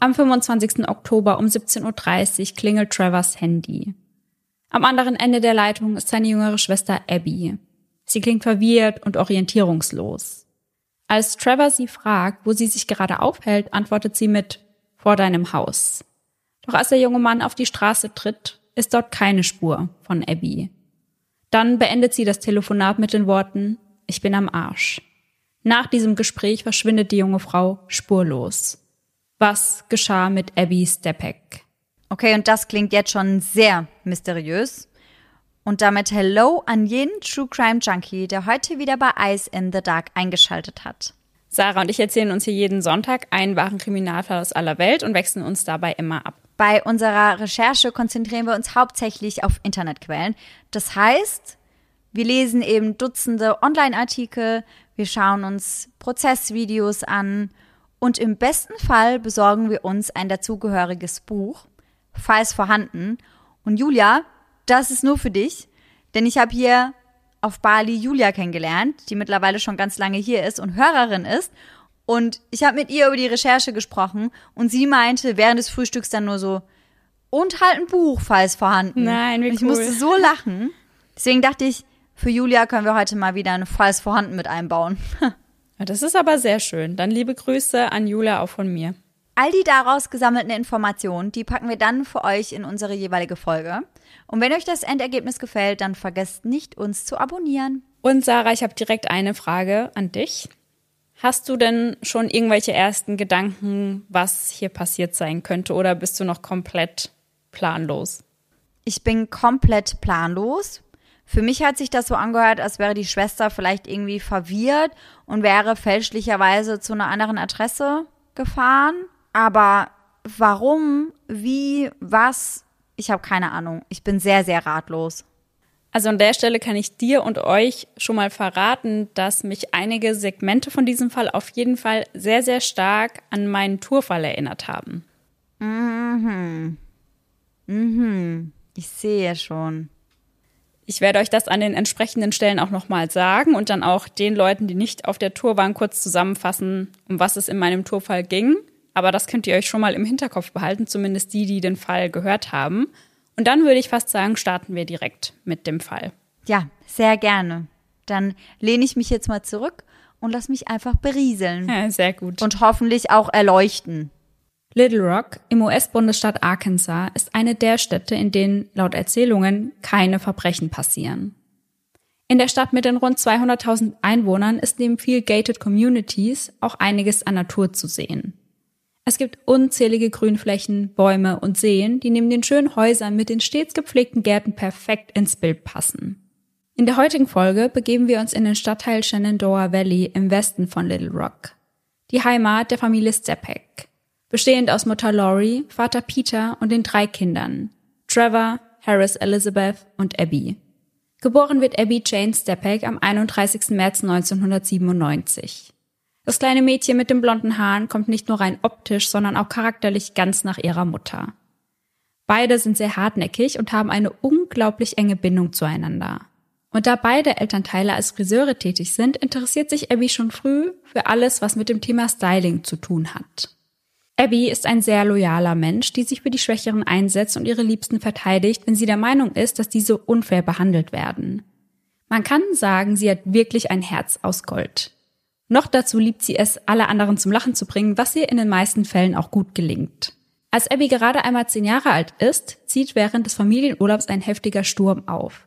Am 25. Oktober um 17.30 Uhr klingelt Trevors Handy. Am anderen Ende der Leitung ist seine jüngere Schwester Abby. Sie klingt verwirrt und orientierungslos. Als Trevor sie fragt, wo sie sich gerade aufhält, antwortet sie mit vor deinem Haus. Doch als der junge Mann auf die Straße tritt, ist dort keine Spur von Abby. Dann beendet sie das Telefonat mit den Worten Ich bin am Arsch. Nach diesem Gespräch verschwindet die junge Frau spurlos. Was geschah mit Abby Stepek? Okay, und das klingt jetzt schon sehr mysteriös. Und damit Hello an jeden True Crime Junkie, der heute wieder bei Eyes in the Dark eingeschaltet hat. Sarah und ich erzählen uns hier jeden Sonntag einen wahren Kriminalfall aus aller Welt und wechseln uns dabei immer ab. Bei unserer Recherche konzentrieren wir uns hauptsächlich auf Internetquellen. Das heißt, wir lesen eben Dutzende Online-Artikel, wir schauen uns Prozessvideos an und im besten Fall besorgen wir uns ein dazugehöriges Buch, falls vorhanden. Und Julia, das ist nur für dich, denn ich habe hier auf Bali Julia kennengelernt, die mittlerweile schon ganz lange hier ist und Hörerin ist. Und ich habe mit ihr über die Recherche gesprochen und sie meinte während des Frühstücks dann nur so, und halt ein Buch, falls vorhanden. Nein, wie und ich cool. musste so lachen. Deswegen dachte ich, für Julia können wir heute mal wieder ein falls vorhanden mit einbauen. Das ist aber sehr schön. Dann liebe Grüße an Julia auch von mir. All die daraus gesammelten Informationen, die packen wir dann für euch in unsere jeweilige Folge. Und wenn euch das Endergebnis gefällt, dann vergesst nicht, uns zu abonnieren. Und Sarah, ich habe direkt eine Frage an dich. Hast du denn schon irgendwelche ersten Gedanken, was hier passiert sein könnte, oder bist du noch komplett planlos? Ich bin komplett planlos. Für mich hat sich das so angehört, als wäre die Schwester vielleicht irgendwie verwirrt und wäre fälschlicherweise zu einer anderen Adresse gefahren. Aber warum, wie, was, ich habe keine Ahnung. Ich bin sehr, sehr ratlos. Also an der Stelle kann ich dir und euch schon mal verraten, dass mich einige Segmente von diesem Fall auf jeden Fall sehr, sehr stark an meinen Tourfall erinnert haben. Mhm. Mhm. Ich sehe schon. Ich werde euch das an den entsprechenden Stellen auch nochmal sagen und dann auch den Leuten, die nicht auf der Tour waren, kurz zusammenfassen, um was es in meinem Tourfall ging. Aber das könnt ihr euch schon mal im Hinterkopf behalten, zumindest die, die den Fall gehört haben. Und dann würde ich fast sagen, starten wir direkt mit dem Fall. Ja, sehr gerne. Dann lehne ich mich jetzt mal zurück und lass mich einfach berieseln. Ja, sehr gut. Und hoffentlich auch erleuchten. Little Rock im US-Bundesstaat Arkansas ist eine der Städte, in denen laut Erzählungen keine Verbrechen passieren. In der Stadt mit den rund 200.000 Einwohnern ist neben viel gated Communities auch einiges an Natur zu sehen. Es gibt unzählige Grünflächen, Bäume und Seen, die neben den schönen Häusern mit den stets gepflegten Gärten perfekt ins Bild passen. In der heutigen Folge begeben wir uns in den Stadtteil Shenandoah Valley im Westen von Little Rock. Die Heimat der Familie Stepek. Bestehend aus Mutter Laurie, Vater Peter und den drei Kindern. Trevor, Harris Elizabeth und Abby. Geboren wird Abby Jane Stepek am 31. März 1997. Das kleine Mädchen mit den blonden Haaren kommt nicht nur rein optisch, sondern auch charakterlich ganz nach ihrer Mutter. Beide sind sehr hartnäckig und haben eine unglaublich enge Bindung zueinander. Und da beide Elternteile als Friseure tätig sind, interessiert sich Abby schon früh für alles, was mit dem Thema Styling zu tun hat. Abby ist ein sehr loyaler Mensch, die sich für die Schwächeren einsetzt und ihre Liebsten verteidigt, wenn sie der Meinung ist, dass diese unfair behandelt werden. Man kann sagen, sie hat wirklich ein Herz aus Gold. Noch dazu liebt sie es, alle anderen zum Lachen zu bringen, was ihr in den meisten Fällen auch gut gelingt. Als Abby gerade einmal zehn Jahre alt ist, zieht während des Familienurlaubs ein heftiger Sturm auf.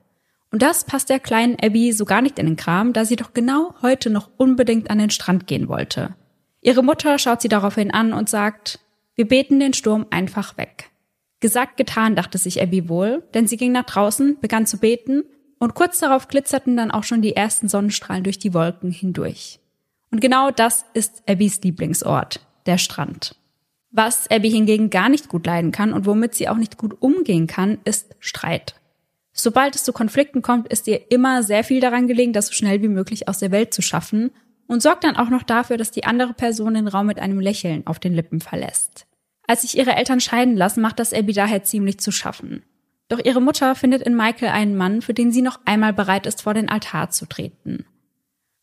Und das passt der kleinen Abby so gar nicht in den Kram, da sie doch genau heute noch unbedingt an den Strand gehen wollte. Ihre Mutter schaut sie daraufhin an und sagt, wir beten den Sturm einfach weg. Gesagt, getan, dachte sich Abby wohl, denn sie ging nach draußen, begann zu beten und kurz darauf glitzerten dann auch schon die ersten Sonnenstrahlen durch die Wolken hindurch. Und genau das ist Abbys Lieblingsort, der Strand. Was Abby hingegen gar nicht gut leiden kann und womit sie auch nicht gut umgehen kann, ist Streit. Sobald es zu Konflikten kommt, ist ihr immer sehr viel daran gelegen, das so schnell wie möglich aus der Welt zu schaffen und sorgt dann auch noch dafür, dass die andere Person den Raum mit einem Lächeln auf den Lippen verlässt. Als sich ihre Eltern scheiden lassen, macht das Abby daher ziemlich zu schaffen. Doch ihre Mutter findet in Michael einen Mann, für den sie noch einmal bereit ist, vor den Altar zu treten.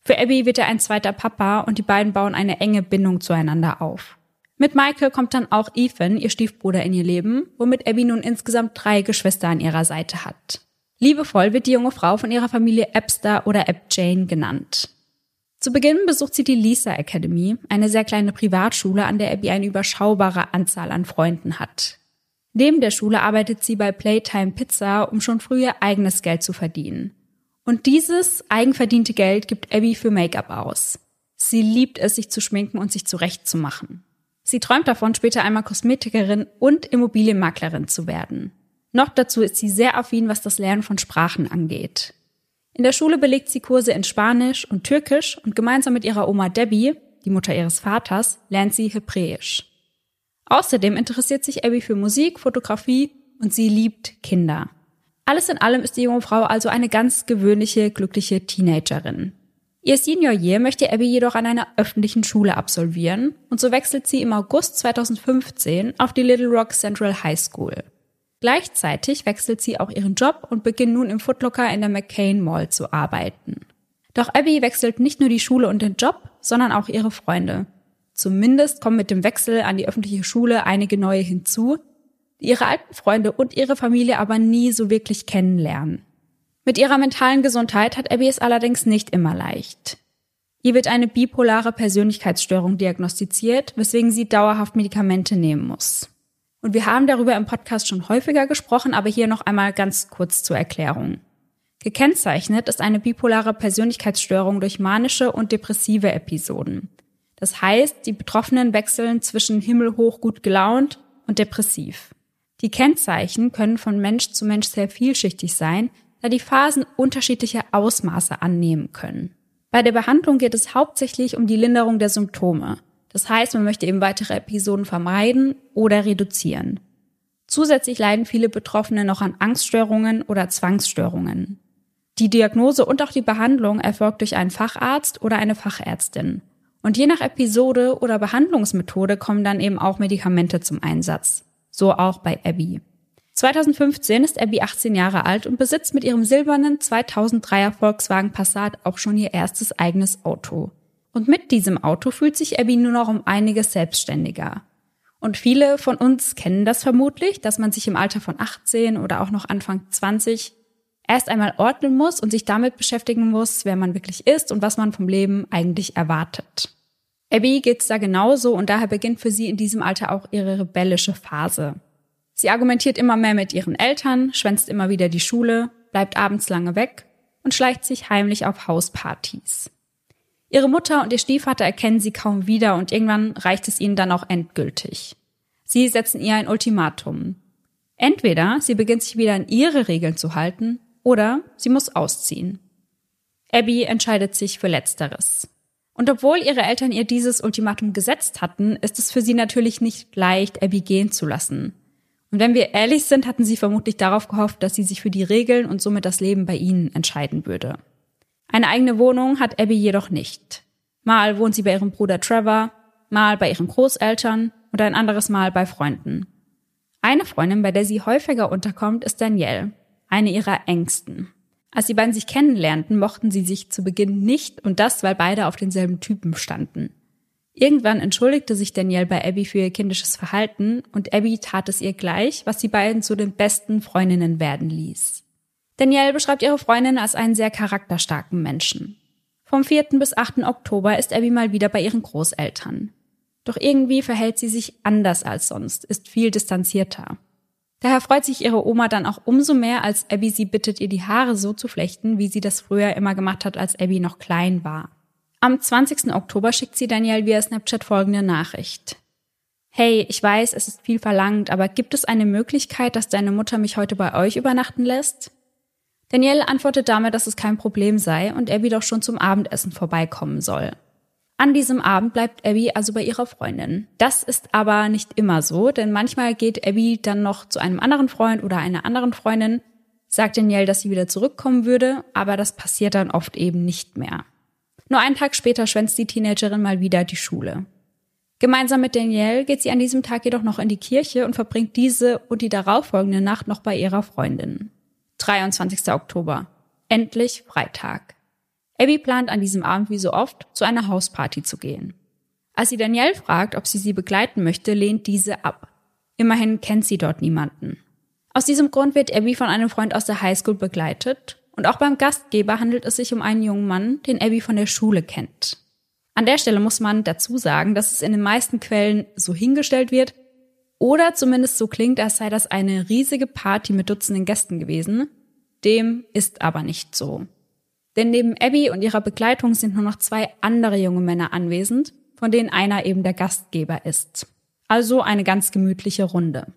Für Abby wird er ein zweiter Papa und die beiden bauen eine enge Bindung zueinander auf. Mit Michael kommt dann auch Ethan, ihr Stiefbruder, in ihr Leben, womit Abby nun insgesamt drei Geschwister an ihrer Seite hat. Liebevoll wird die junge Frau von ihrer Familie Epster oder Eb Jane genannt. Zu Beginn besucht sie die Lisa Academy, eine sehr kleine Privatschule, an der Abby eine überschaubare Anzahl an Freunden hat. Neben der Schule arbeitet sie bei Playtime Pizza, um schon früh ihr eigenes Geld zu verdienen. Und dieses eigenverdiente Geld gibt Abby für Make-up aus. Sie liebt es, sich zu schminken und sich zurechtzumachen. Sie träumt davon, später einmal Kosmetikerin und Immobilienmaklerin zu werden. Noch dazu ist sie sehr affin, was das Lernen von Sprachen angeht. In der Schule belegt sie Kurse in Spanisch und Türkisch und gemeinsam mit ihrer Oma Debbie, die Mutter ihres Vaters, lernt sie Hebräisch. Außerdem interessiert sich Abby für Musik, Fotografie und sie liebt Kinder. Alles in allem ist die junge Frau also eine ganz gewöhnliche, glückliche Teenagerin. Ihr Senior Year möchte Abby jedoch an einer öffentlichen Schule absolvieren und so wechselt sie im August 2015 auf die Little Rock Central High School. Gleichzeitig wechselt sie auch ihren Job und beginnt nun im Footlocker in der McCain Mall zu arbeiten. Doch Abby wechselt nicht nur die Schule und den Job, sondern auch ihre Freunde. Zumindest kommen mit dem Wechsel an die öffentliche Schule einige neue hinzu, die ihre alten Freunde und ihre Familie aber nie so wirklich kennenlernen. Mit ihrer mentalen Gesundheit hat Abby es allerdings nicht immer leicht. Ihr wird eine bipolare Persönlichkeitsstörung diagnostiziert, weswegen sie dauerhaft Medikamente nehmen muss. Und wir haben darüber im Podcast schon häufiger gesprochen, aber hier noch einmal ganz kurz zur Erklärung. Gekennzeichnet ist eine bipolare Persönlichkeitsstörung durch manische und depressive Episoden. Das heißt, die Betroffenen wechseln zwischen himmelhoch gut gelaunt und depressiv. Die Kennzeichen können von Mensch zu Mensch sehr vielschichtig sein, da die Phasen unterschiedliche Ausmaße annehmen können. Bei der Behandlung geht es hauptsächlich um die Linderung der Symptome. Das heißt, man möchte eben weitere Episoden vermeiden oder reduzieren. Zusätzlich leiden viele Betroffene noch an Angststörungen oder Zwangsstörungen. Die Diagnose und auch die Behandlung erfolgt durch einen Facharzt oder eine Fachärztin. Und je nach Episode oder Behandlungsmethode kommen dann eben auch Medikamente zum Einsatz. So auch bei Abby. 2015 ist Abby 18 Jahre alt und besitzt mit ihrem silbernen 2003er Volkswagen Passat auch schon ihr erstes eigenes Auto. Und mit diesem Auto fühlt sich Abby nur noch um einiges selbstständiger. Und viele von uns kennen das vermutlich, dass man sich im Alter von 18 oder auch noch Anfang 20 erst einmal ordnen muss und sich damit beschäftigen muss, wer man wirklich ist und was man vom Leben eigentlich erwartet. Abby geht's da genauso und daher beginnt für sie in diesem Alter auch ihre rebellische Phase. Sie argumentiert immer mehr mit ihren Eltern, schwänzt immer wieder die Schule, bleibt abends lange weg und schleicht sich heimlich auf Hauspartys. Ihre Mutter und ihr Stiefvater erkennen sie kaum wieder und irgendwann reicht es ihnen dann auch endgültig. Sie setzen ihr ein Ultimatum. Entweder sie beginnt sich wieder an ihre Regeln zu halten oder sie muss ausziehen. Abby entscheidet sich für Letzteres. Und obwohl ihre Eltern ihr dieses Ultimatum gesetzt hatten, ist es für sie natürlich nicht leicht, Abby gehen zu lassen. Und wenn wir ehrlich sind, hatten sie vermutlich darauf gehofft, dass sie sich für die Regeln und somit das Leben bei ihnen entscheiden würde. Eine eigene Wohnung hat Abby jedoch nicht. Mal wohnt sie bei ihrem Bruder Trevor, mal bei ihren Großeltern und ein anderes Mal bei Freunden. Eine Freundin, bei der sie häufiger unterkommt, ist Danielle, eine ihrer engsten. Als die beiden sich kennenlernten, mochten sie sich zu Beginn nicht und das, weil beide auf denselben Typen standen. Irgendwann entschuldigte sich Danielle bei Abby für ihr kindisches Verhalten und Abby tat es ihr gleich, was die beiden zu den besten Freundinnen werden ließ. Danielle beschreibt ihre Freundin als einen sehr charakterstarken Menschen. Vom 4. bis 8. Oktober ist Abby mal wieder bei ihren Großeltern. Doch irgendwie verhält sie sich anders als sonst, ist viel distanzierter. Daher freut sich ihre Oma dann auch umso mehr, als Abby sie bittet, ihr die Haare so zu flechten, wie sie das früher immer gemacht hat, als Abby noch klein war. Am 20. Oktober schickt sie Danielle via Snapchat folgende Nachricht. Hey, ich weiß, es ist viel verlangt, aber gibt es eine Möglichkeit, dass deine Mutter mich heute bei euch übernachten lässt? Danielle antwortet damit, dass es kein Problem sei und Abby doch schon zum Abendessen vorbeikommen soll. An diesem Abend bleibt Abby also bei ihrer Freundin. Das ist aber nicht immer so, denn manchmal geht Abby dann noch zu einem anderen Freund oder einer anderen Freundin, sagt Danielle, dass sie wieder zurückkommen würde, aber das passiert dann oft eben nicht mehr. Nur einen Tag später schwänzt die Teenagerin mal wieder die Schule. Gemeinsam mit Danielle geht sie an diesem Tag jedoch noch in die Kirche und verbringt diese und die darauffolgende Nacht noch bei ihrer Freundin. 23. Oktober. Endlich Freitag. Abby plant an diesem Abend wie so oft zu einer Hausparty zu gehen. Als sie Danielle fragt, ob sie sie begleiten möchte, lehnt diese ab. Immerhin kennt sie dort niemanden. Aus diesem Grund wird Abby von einem Freund aus der Highschool begleitet und auch beim Gastgeber handelt es sich um einen jungen Mann, den Abby von der Schule kennt. An der Stelle muss man dazu sagen, dass es in den meisten Quellen so hingestellt wird oder zumindest so klingt, als sei das eine riesige Party mit Dutzenden Gästen gewesen. Dem ist aber nicht so. Denn neben Abby und ihrer Begleitung sind nur noch zwei andere junge Männer anwesend, von denen einer eben der Gastgeber ist. Also eine ganz gemütliche Runde.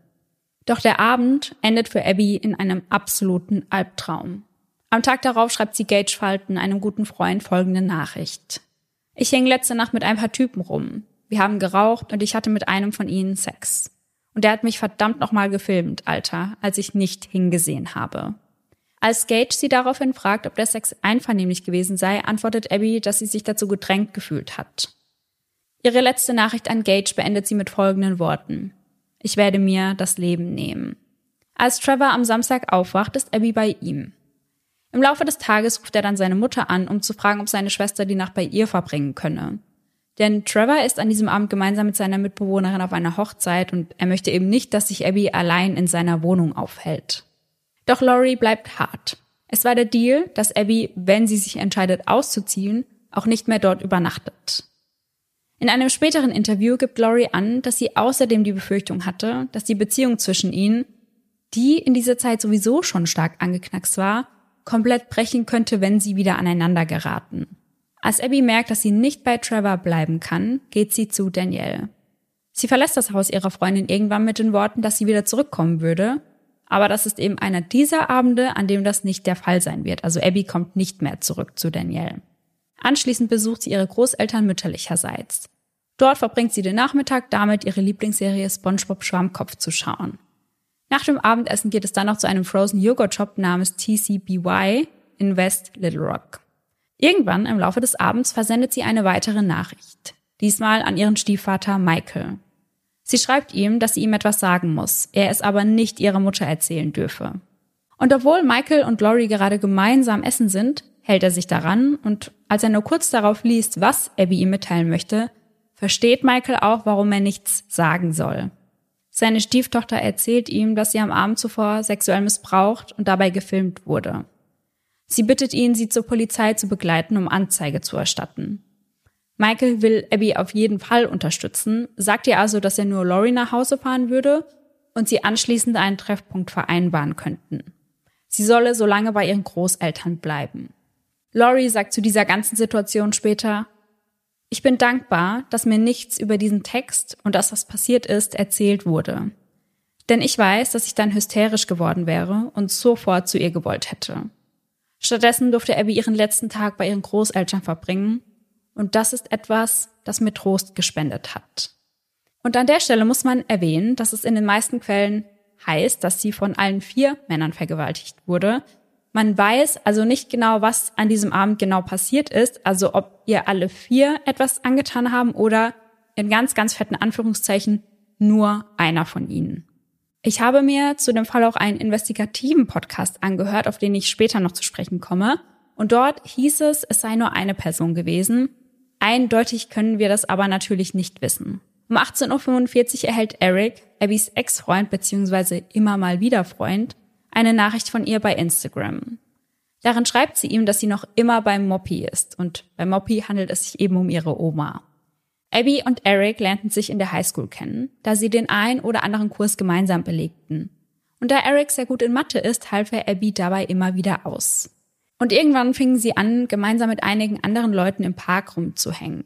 Doch der Abend endet für Abby in einem absoluten Albtraum. Am Tag darauf schreibt sie Gage Falten, einem guten Freund, folgende Nachricht. Ich hing letzte Nacht mit ein paar Typen rum. Wir haben geraucht und ich hatte mit einem von ihnen Sex. Und der hat mich verdammt nochmal gefilmt, Alter, als ich nicht hingesehen habe. Als Gage sie daraufhin fragt, ob der Sex einvernehmlich gewesen sei, antwortet Abby, dass sie sich dazu gedrängt gefühlt hat. Ihre letzte Nachricht an Gage beendet sie mit folgenden Worten. Ich werde mir das Leben nehmen. Als Trevor am Samstag aufwacht, ist Abby bei ihm. Im Laufe des Tages ruft er dann seine Mutter an, um zu fragen, ob seine Schwester die Nacht bei ihr verbringen könne. Denn Trevor ist an diesem Abend gemeinsam mit seiner Mitbewohnerin auf einer Hochzeit und er möchte eben nicht, dass sich Abby allein in seiner Wohnung aufhält. Doch Laurie bleibt hart. Es war der Deal, dass Abby, wenn sie sich entscheidet auszuziehen, auch nicht mehr dort übernachtet. In einem späteren Interview gibt Laurie an, dass sie außerdem die Befürchtung hatte, dass die Beziehung zwischen ihnen, die in dieser Zeit sowieso schon stark angeknackst war, komplett brechen könnte, wenn sie wieder aneinander geraten. Als Abby merkt, dass sie nicht bei Trevor bleiben kann, geht sie zu Danielle. Sie verlässt das Haus ihrer Freundin irgendwann mit den Worten, dass sie wieder zurückkommen würde, aber das ist eben einer dieser Abende, an dem das nicht der Fall sein wird. Also Abby kommt nicht mehr zurück zu Danielle. Anschließend besucht sie ihre Großeltern mütterlicherseits. Dort verbringt sie den Nachmittag damit, ihre Lieblingsserie SpongeBob Schwammkopf zu schauen. Nach dem Abendessen geht es dann noch zu einem Frozen Joghurt Shop namens TCBY in West Little Rock. Irgendwann im Laufe des Abends versendet sie eine weitere Nachricht. Diesmal an ihren Stiefvater Michael. Sie schreibt ihm, dass sie ihm etwas sagen muss, er es aber nicht ihrer Mutter erzählen dürfe. Und obwohl Michael und Laurie gerade gemeinsam essen sind, hält er sich daran und als er nur kurz darauf liest, was Abby ihm mitteilen möchte, versteht Michael auch, warum er nichts sagen soll. Seine Stieftochter erzählt ihm, dass sie am Abend zuvor sexuell missbraucht und dabei gefilmt wurde. Sie bittet ihn, sie zur Polizei zu begleiten, um Anzeige zu erstatten. Michael will Abby auf jeden Fall unterstützen, sagt ihr also, dass er nur Laurie nach Hause fahren würde und sie anschließend einen Treffpunkt vereinbaren könnten. Sie solle so lange bei ihren Großeltern bleiben. Laurie sagt zu dieser ganzen Situation später, ich bin dankbar, dass mir nichts über diesen Text und das, was passiert ist, erzählt wurde. Denn ich weiß, dass ich dann hysterisch geworden wäre und sofort zu ihr gewollt hätte. Stattdessen durfte Abby ihren letzten Tag bei ihren Großeltern verbringen und das ist etwas, das mir Trost gespendet hat. Und an der Stelle muss man erwähnen, dass es in den meisten Quellen heißt, dass sie von allen vier Männern vergewaltigt wurde. Man weiß also nicht genau, was an diesem Abend genau passiert ist, also ob ihr alle vier etwas angetan haben oder in ganz, ganz fetten Anführungszeichen nur einer von ihnen. Ich habe mir zu dem Fall auch einen investigativen Podcast angehört, auf den ich später noch zu sprechen komme. Und dort hieß es, es sei nur eine Person gewesen. Eindeutig können wir das aber natürlich nicht wissen. Um 18.45 Uhr erhält Eric, Abbys Ex-Freund bzw. immer mal wieder Freund, eine Nachricht von ihr bei Instagram. Darin schreibt sie ihm, dass sie noch immer beim Moppy ist und bei Moppy handelt es sich eben um ihre Oma. Abby und Eric lernten sich in der Highschool kennen, da sie den ein oder anderen Kurs gemeinsam belegten. Und da Eric sehr gut in Mathe ist, half er Abby dabei immer wieder aus. Und irgendwann fingen sie an, gemeinsam mit einigen anderen Leuten im Park rumzuhängen.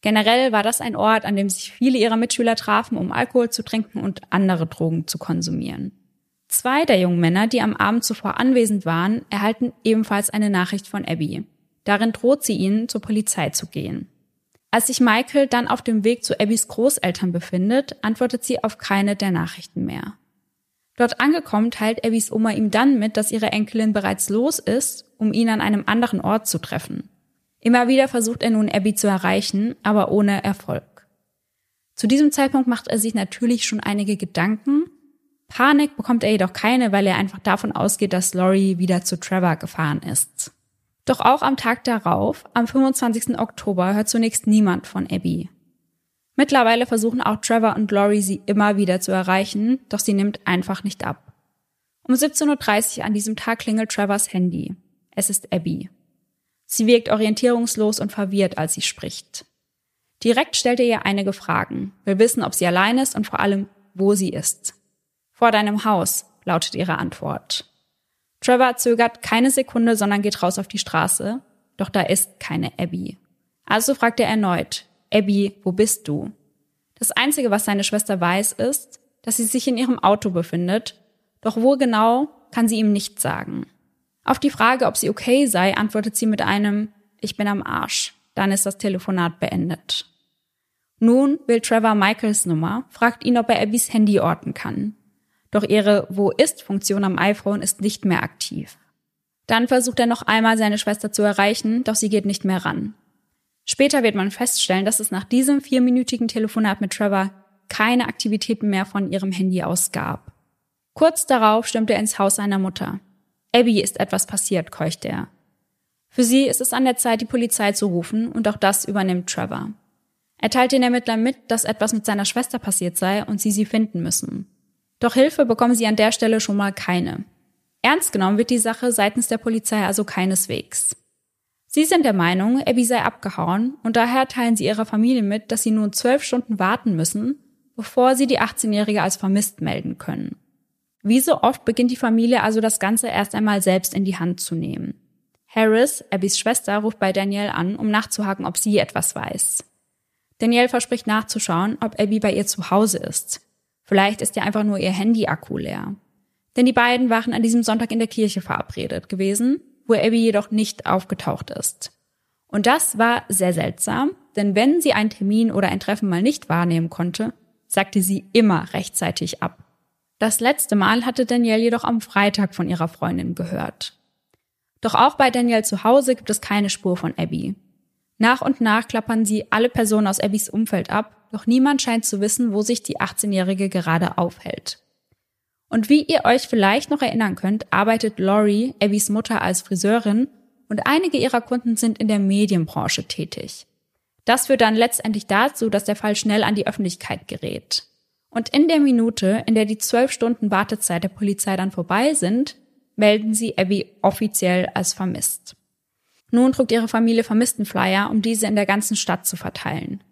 Generell war das ein Ort, an dem sich viele ihrer Mitschüler trafen, um Alkohol zu trinken und andere Drogen zu konsumieren. Zwei der jungen Männer, die am Abend zuvor anwesend waren, erhalten ebenfalls eine Nachricht von Abby. Darin droht sie ihnen, zur Polizei zu gehen. Als sich Michael dann auf dem Weg zu Abbys Großeltern befindet, antwortet sie auf keine der Nachrichten mehr. Dort angekommen teilt Abbys Oma ihm dann mit, dass ihre Enkelin bereits los ist, um ihn an einem anderen Ort zu treffen. Immer wieder versucht er nun Abby zu erreichen, aber ohne Erfolg. Zu diesem Zeitpunkt macht er sich natürlich schon einige Gedanken. Panik bekommt er jedoch keine, weil er einfach davon ausgeht, dass Laurie wieder zu Trevor gefahren ist. Doch auch am Tag darauf, am 25. Oktober, hört zunächst niemand von Abby. Mittlerweile versuchen auch Trevor und Lori sie immer wieder zu erreichen, doch sie nimmt einfach nicht ab. Um 17.30 Uhr an diesem Tag klingelt Trevors Handy. Es ist Abby. Sie wirkt orientierungslos und verwirrt, als sie spricht. Direkt stellt er ihr einige Fragen, will wissen, ob sie allein ist und vor allem, wo sie ist. Vor deinem Haus, lautet ihre Antwort. Trevor zögert keine Sekunde, sondern geht raus auf die Straße, doch da ist keine Abby. Also fragt er erneut, Abby, wo bist du? Das Einzige, was seine Schwester weiß, ist, dass sie sich in ihrem Auto befindet, doch wo genau, kann sie ihm nicht sagen. Auf die Frage, ob sie okay sei, antwortet sie mit einem Ich bin am Arsch. Dann ist das Telefonat beendet. Nun will Trevor Michaels Nummer, fragt ihn, ob er Abbys Handy orten kann. Doch ihre Wo ist Funktion am iPhone ist nicht mehr aktiv. Dann versucht er noch einmal seine Schwester zu erreichen, doch sie geht nicht mehr ran. Später wird man feststellen, dass es nach diesem vierminütigen Telefonat mit Trevor keine Aktivitäten mehr von ihrem Handy aus gab. Kurz darauf stürmt er ins Haus seiner Mutter. Abby ist etwas passiert, keucht er. Für sie ist es an der Zeit, die Polizei zu rufen, und auch das übernimmt Trevor. Er teilt den Ermittlern mit, dass etwas mit seiner Schwester passiert sei und sie sie finden müssen. Doch Hilfe bekommen sie an der Stelle schon mal keine. Ernst genommen wird die Sache seitens der Polizei also keineswegs. Sie sind der Meinung, Abby sei abgehauen und daher teilen sie ihrer Familie mit, dass sie nun zwölf Stunden warten müssen, bevor sie die 18-Jährige als vermisst melden können. Wie so oft beginnt die Familie also das Ganze erst einmal selbst in die Hand zu nehmen. Harris, Abbys Schwester, ruft bei Danielle an, um nachzuhaken, ob sie etwas weiß. Danielle verspricht nachzuschauen, ob Abby bei ihr zu Hause ist. Vielleicht ist ja einfach nur ihr Handy-Akku leer. Denn die beiden waren an diesem Sonntag in der Kirche verabredet gewesen, wo Abby jedoch nicht aufgetaucht ist. Und das war sehr seltsam, denn wenn sie einen Termin oder ein Treffen mal nicht wahrnehmen konnte, sagte sie immer rechtzeitig ab. Das letzte Mal hatte Danielle jedoch am Freitag von ihrer Freundin gehört. Doch auch bei Danielle zu Hause gibt es keine Spur von Abby. Nach und nach klappern sie alle Personen aus Abbys Umfeld ab, doch niemand scheint zu wissen, wo sich die 18-Jährige gerade aufhält. Und wie ihr euch vielleicht noch erinnern könnt, arbeitet Lori, Abbys Mutter, als Friseurin und einige ihrer Kunden sind in der Medienbranche tätig. Das führt dann letztendlich dazu, dass der Fall schnell an die Öffentlichkeit gerät. Und in der Minute, in der die zwölf Stunden Wartezeit der Polizei dann vorbei sind, melden sie Abby offiziell als vermisst. Nun druckt ihre Familie Vermisstenflyer, um diese in der ganzen Stadt zu verteilen.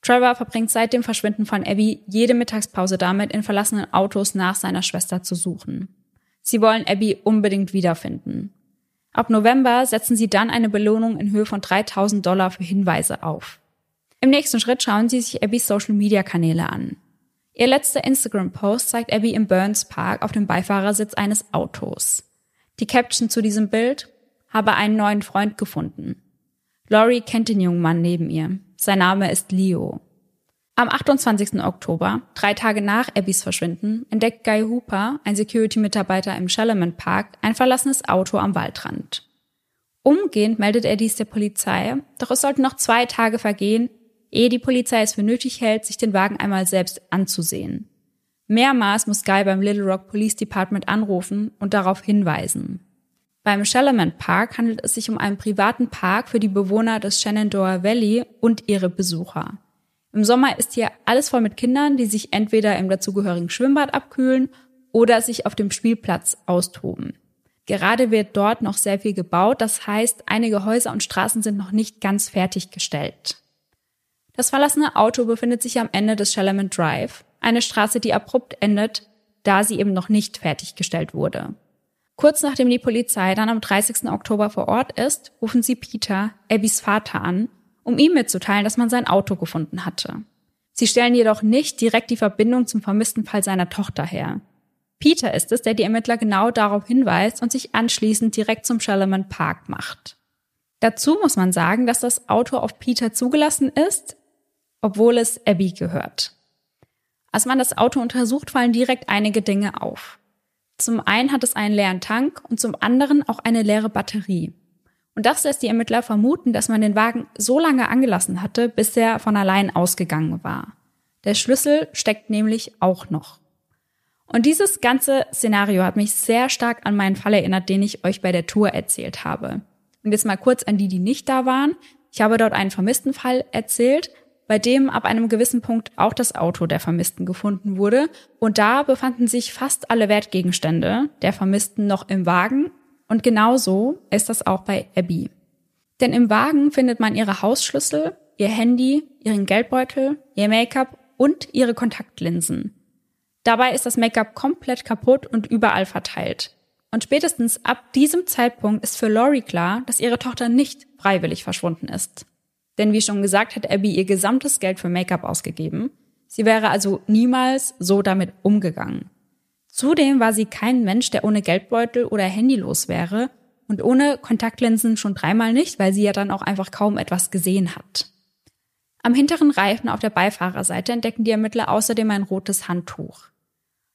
Trevor verbringt seit dem Verschwinden von Abby jede Mittagspause damit, in verlassenen Autos nach seiner Schwester zu suchen. Sie wollen Abby unbedingt wiederfinden. Ab November setzen sie dann eine Belohnung in Höhe von 3000 Dollar für Hinweise auf. Im nächsten Schritt schauen sie sich Abbys Social-Media-Kanäle an. Ihr letzter Instagram-Post zeigt Abby im Burns Park auf dem Beifahrersitz eines Autos. Die Caption zu diesem Bild habe einen neuen Freund gefunden. Laurie kennt den jungen Mann neben ihr. Sein Name ist Leo. Am 28. Oktober, drei Tage nach Abbys Verschwinden, entdeckt Guy Hooper, ein Security-Mitarbeiter im Shalloman Park, ein verlassenes Auto am Waldrand. Umgehend meldet er dies der Polizei, doch es sollten noch zwei Tage vergehen, ehe die Polizei es für nötig hält, sich den Wagen einmal selbst anzusehen. Mehrmals muss Guy beim Little Rock Police Department anrufen und darauf hinweisen. Beim Shalloman Park handelt es sich um einen privaten Park für die Bewohner des Shenandoah Valley und ihre Besucher. Im Sommer ist hier alles voll mit Kindern, die sich entweder im dazugehörigen Schwimmbad abkühlen oder sich auf dem Spielplatz austoben. Gerade wird dort noch sehr viel gebaut, das heißt, einige Häuser und Straßen sind noch nicht ganz fertiggestellt. Das verlassene Auto befindet sich am Ende des Shalloman Drive, eine Straße, die abrupt endet, da sie eben noch nicht fertiggestellt wurde. Kurz nachdem die Polizei dann am 30. Oktober vor Ort ist, rufen sie Peter, Abbys Vater, an, um ihm mitzuteilen, dass man sein Auto gefunden hatte. Sie stellen jedoch nicht direkt die Verbindung zum vermissten Fall seiner Tochter her. Peter ist es, der die Ermittler genau darauf hinweist und sich anschließend direkt zum Shalloman Park macht. Dazu muss man sagen, dass das Auto auf Peter zugelassen ist, obwohl es Abby gehört. Als man das Auto untersucht, fallen direkt einige Dinge auf. Zum einen hat es einen leeren Tank und zum anderen auch eine leere Batterie. Und das lässt die Ermittler vermuten, dass man den Wagen so lange angelassen hatte, bis er von allein ausgegangen war. Der Schlüssel steckt nämlich auch noch. Und dieses ganze Szenario hat mich sehr stark an meinen Fall erinnert, den ich euch bei der Tour erzählt habe. Und jetzt mal kurz an die, die nicht da waren. Ich habe dort einen vermissten Fall erzählt, bei dem ab einem gewissen Punkt auch das Auto der Vermissten gefunden wurde. Und da befanden sich fast alle Wertgegenstände der Vermissten noch im Wagen. Und genauso ist das auch bei Abby. Denn im Wagen findet man ihre Hausschlüssel, ihr Handy, ihren Geldbeutel, ihr Make-up und ihre Kontaktlinsen. Dabei ist das Make-up komplett kaputt und überall verteilt. Und spätestens ab diesem Zeitpunkt ist für Lori klar, dass ihre Tochter nicht freiwillig verschwunden ist. Denn wie schon gesagt, hat Abby ihr gesamtes Geld für Make-up ausgegeben. Sie wäre also niemals so damit umgegangen. Zudem war sie kein Mensch, der ohne Geldbeutel oder Handy los wäre und ohne Kontaktlinsen schon dreimal nicht, weil sie ja dann auch einfach kaum etwas gesehen hat. Am hinteren Reifen auf der Beifahrerseite entdecken die Ermittler außerdem ein rotes Handtuch.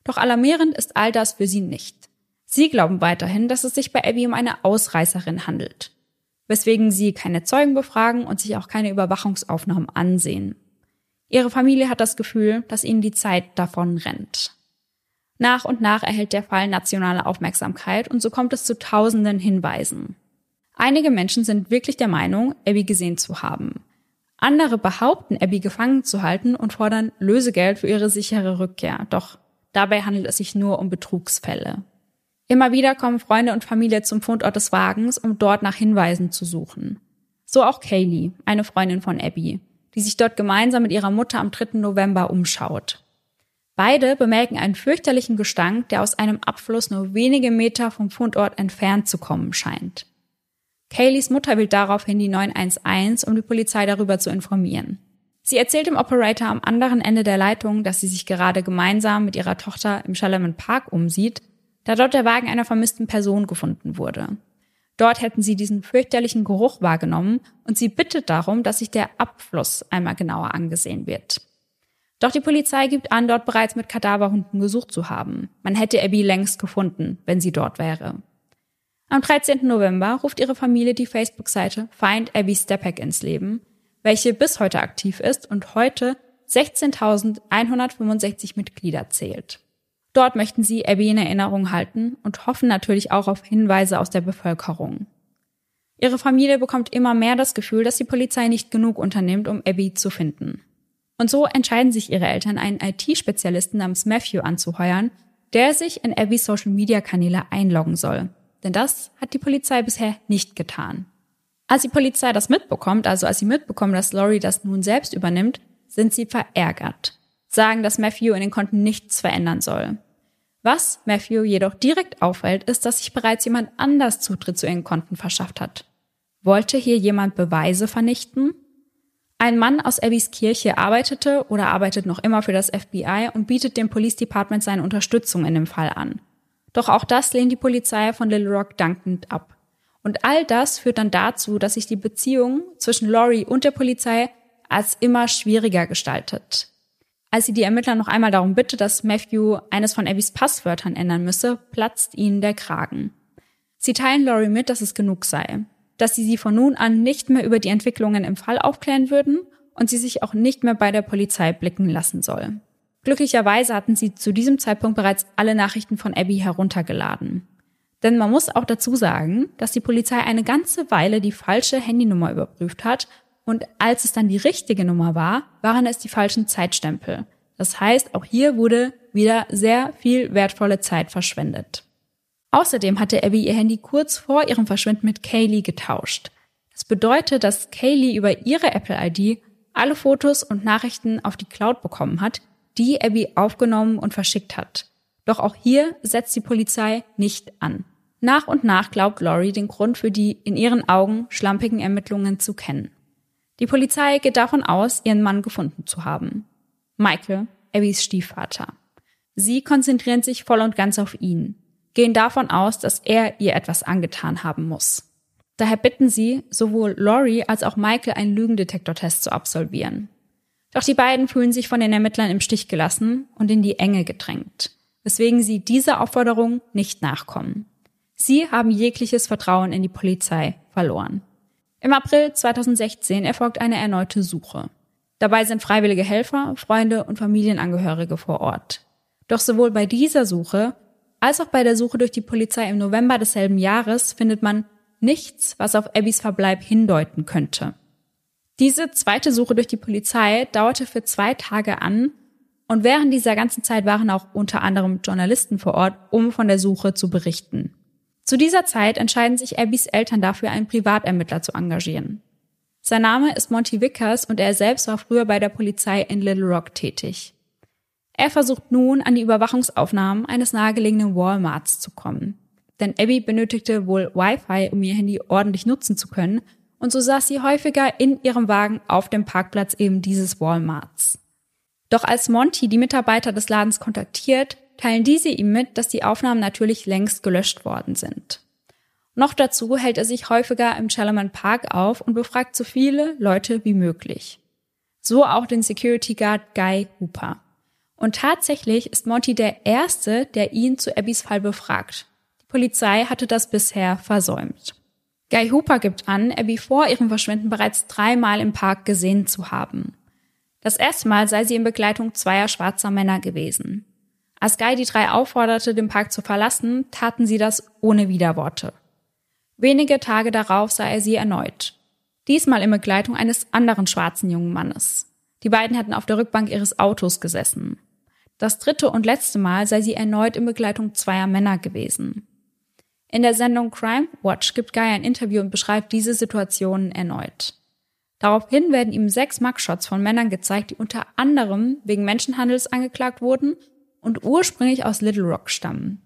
Doch alarmierend ist all das für sie nicht. Sie glauben weiterhin, dass es sich bei Abby um eine Ausreißerin handelt weswegen sie keine Zeugen befragen und sich auch keine Überwachungsaufnahmen ansehen. Ihre Familie hat das Gefühl, dass ihnen die Zeit davon rennt. Nach und nach erhält der Fall nationale Aufmerksamkeit und so kommt es zu tausenden Hinweisen. Einige Menschen sind wirklich der Meinung, Abby gesehen zu haben. Andere behaupten, Abby gefangen zu halten und fordern Lösegeld für ihre sichere Rückkehr. Doch dabei handelt es sich nur um Betrugsfälle. Immer wieder kommen Freunde und Familie zum Fundort des Wagens, um dort nach Hinweisen zu suchen. So auch Kaylee, eine Freundin von Abby, die sich dort gemeinsam mit ihrer Mutter am 3. November umschaut. Beide bemerken einen fürchterlichen Gestank, der aus einem Abfluss nur wenige Meter vom Fundort entfernt zu kommen scheint. Kayleys Mutter wählt daraufhin die 911, um die Polizei darüber zu informieren. Sie erzählt dem Operator am anderen Ende der Leitung, dass sie sich gerade gemeinsam mit ihrer Tochter im Charlemagne Park umsieht da dort der Wagen einer vermissten Person gefunden wurde. Dort hätten sie diesen fürchterlichen Geruch wahrgenommen und sie bittet darum, dass sich der Abfluss einmal genauer angesehen wird. Doch die Polizei gibt an, dort bereits mit Kadaverhunden gesucht zu haben. Man hätte Abby längst gefunden, wenn sie dort wäre. Am 13. November ruft ihre Familie die Facebook-Seite Find Abby Stepek ins Leben, welche bis heute aktiv ist und heute 16.165 Mitglieder zählt. Dort möchten sie Abby in Erinnerung halten und hoffen natürlich auch auf Hinweise aus der Bevölkerung. Ihre Familie bekommt immer mehr das Gefühl, dass die Polizei nicht genug unternimmt, um Abby zu finden. Und so entscheiden sich ihre Eltern, einen IT-Spezialisten namens Matthew anzuheuern, der sich in Abbys Social-Media-Kanäle einloggen soll. Denn das hat die Polizei bisher nicht getan. Als die Polizei das mitbekommt, also als sie mitbekommen, dass Laurie das nun selbst übernimmt, sind sie verärgert, sagen, dass Matthew in den Konten nichts verändern soll. Was Matthew jedoch direkt auffällt, ist, dass sich bereits jemand anders Zutritt zu ihren Konten verschafft hat. Wollte hier jemand Beweise vernichten? Ein Mann aus Abbys Kirche arbeitete oder arbeitet noch immer für das FBI und bietet dem Police Department seine Unterstützung in dem Fall an. Doch auch das lehnt die Polizei von Little Rock dankend ab. Und all das führt dann dazu, dass sich die Beziehung zwischen Laurie und der Polizei als immer schwieriger gestaltet. Als sie die Ermittler noch einmal darum bittet, dass Matthew eines von Abbys Passwörtern ändern müsse, platzt ihnen der Kragen. Sie teilen Laurie mit, dass es genug sei, dass sie sie von nun an nicht mehr über die Entwicklungen im Fall aufklären würden und sie sich auch nicht mehr bei der Polizei blicken lassen soll. Glücklicherweise hatten sie zu diesem Zeitpunkt bereits alle Nachrichten von Abby heruntergeladen. Denn man muss auch dazu sagen, dass die Polizei eine ganze Weile die falsche Handynummer überprüft hat und als es dann die richtige Nummer war, waren es die falschen Zeitstempel. Das heißt, auch hier wurde wieder sehr viel wertvolle Zeit verschwendet. Außerdem hatte Abby ihr Handy kurz vor ihrem Verschwinden mit Kaylee getauscht. Das bedeutet, dass Kaylee über ihre Apple-ID alle Fotos und Nachrichten auf die Cloud bekommen hat, die Abby aufgenommen und verschickt hat. Doch auch hier setzt die Polizei nicht an. Nach und nach glaubt Laurie den Grund für die in ihren Augen schlampigen Ermittlungen zu kennen. Die Polizei geht davon aus, ihren Mann gefunden zu haben. Michael, Abbys Stiefvater. Sie konzentrieren sich voll und ganz auf ihn, gehen davon aus, dass er ihr etwas angetan haben muss. Daher bitten sie, sowohl Laurie als auch Michael einen Lügendetektortest zu absolvieren. Doch die beiden fühlen sich von den Ermittlern im Stich gelassen und in die Enge gedrängt, weswegen sie dieser Aufforderung nicht nachkommen. Sie haben jegliches Vertrauen in die Polizei verloren. Im April 2016 erfolgt eine erneute Suche. Dabei sind freiwillige Helfer, Freunde und Familienangehörige vor Ort. Doch sowohl bei dieser Suche als auch bei der Suche durch die Polizei im November desselben Jahres findet man nichts, was auf Abbys Verbleib hindeuten könnte. Diese zweite Suche durch die Polizei dauerte für zwei Tage an und während dieser ganzen Zeit waren auch unter anderem Journalisten vor Ort, um von der Suche zu berichten. Zu dieser Zeit entscheiden sich Abbys Eltern dafür, einen Privatermittler zu engagieren. Sein Name ist Monty Vickers und er selbst war früher bei der Polizei in Little Rock tätig. Er versucht nun, an die Überwachungsaufnahmen eines nahegelegenen Walmarts zu kommen. Denn Abby benötigte wohl Wi-Fi, um ihr Handy ordentlich nutzen zu können, und so saß sie häufiger in ihrem Wagen auf dem Parkplatz eben dieses Walmarts. Doch als Monty die Mitarbeiter des Ladens kontaktiert, teilen diese ihm mit, dass die Aufnahmen natürlich längst gelöscht worden sind. Noch dazu hält er sich häufiger im Chalaman Park auf und befragt so viele Leute wie möglich. So auch den Security Guard Guy Hooper. Und tatsächlich ist Monty der Erste, der ihn zu Abbys Fall befragt. Die Polizei hatte das bisher versäumt. Guy Hooper gibt an, Abby vor ihrem Verschwinden bereits dreimal im Park gesehen zu haben. Das erste Mal sei sie in Begleitung zweier schwarzer Männer gewesen. Als Guy die drei aufforderte, den Park zu verlassen, taten sie das ohne Widerworte. Wenige Tage darauf sah er sie erneut. Diesmal in Begleitung eines anderen schwarzen jungen Mannes. Die beiden hatten auf der Rückbank ihres Autos gesessen. Das dritte und letzte Mal sei sie erneut in Begleitung zweier Männer gewesen. In der Sendung Crime Watch gibt Guy ein Interview und beschreibt diese Situationen erneut. Daraufhin werden ihm sechs Mugshots von Männern gezeigt, die unter anderem wegen Menschenhandels angeklagt wurden und ursprünglich aus Little Rock stammen.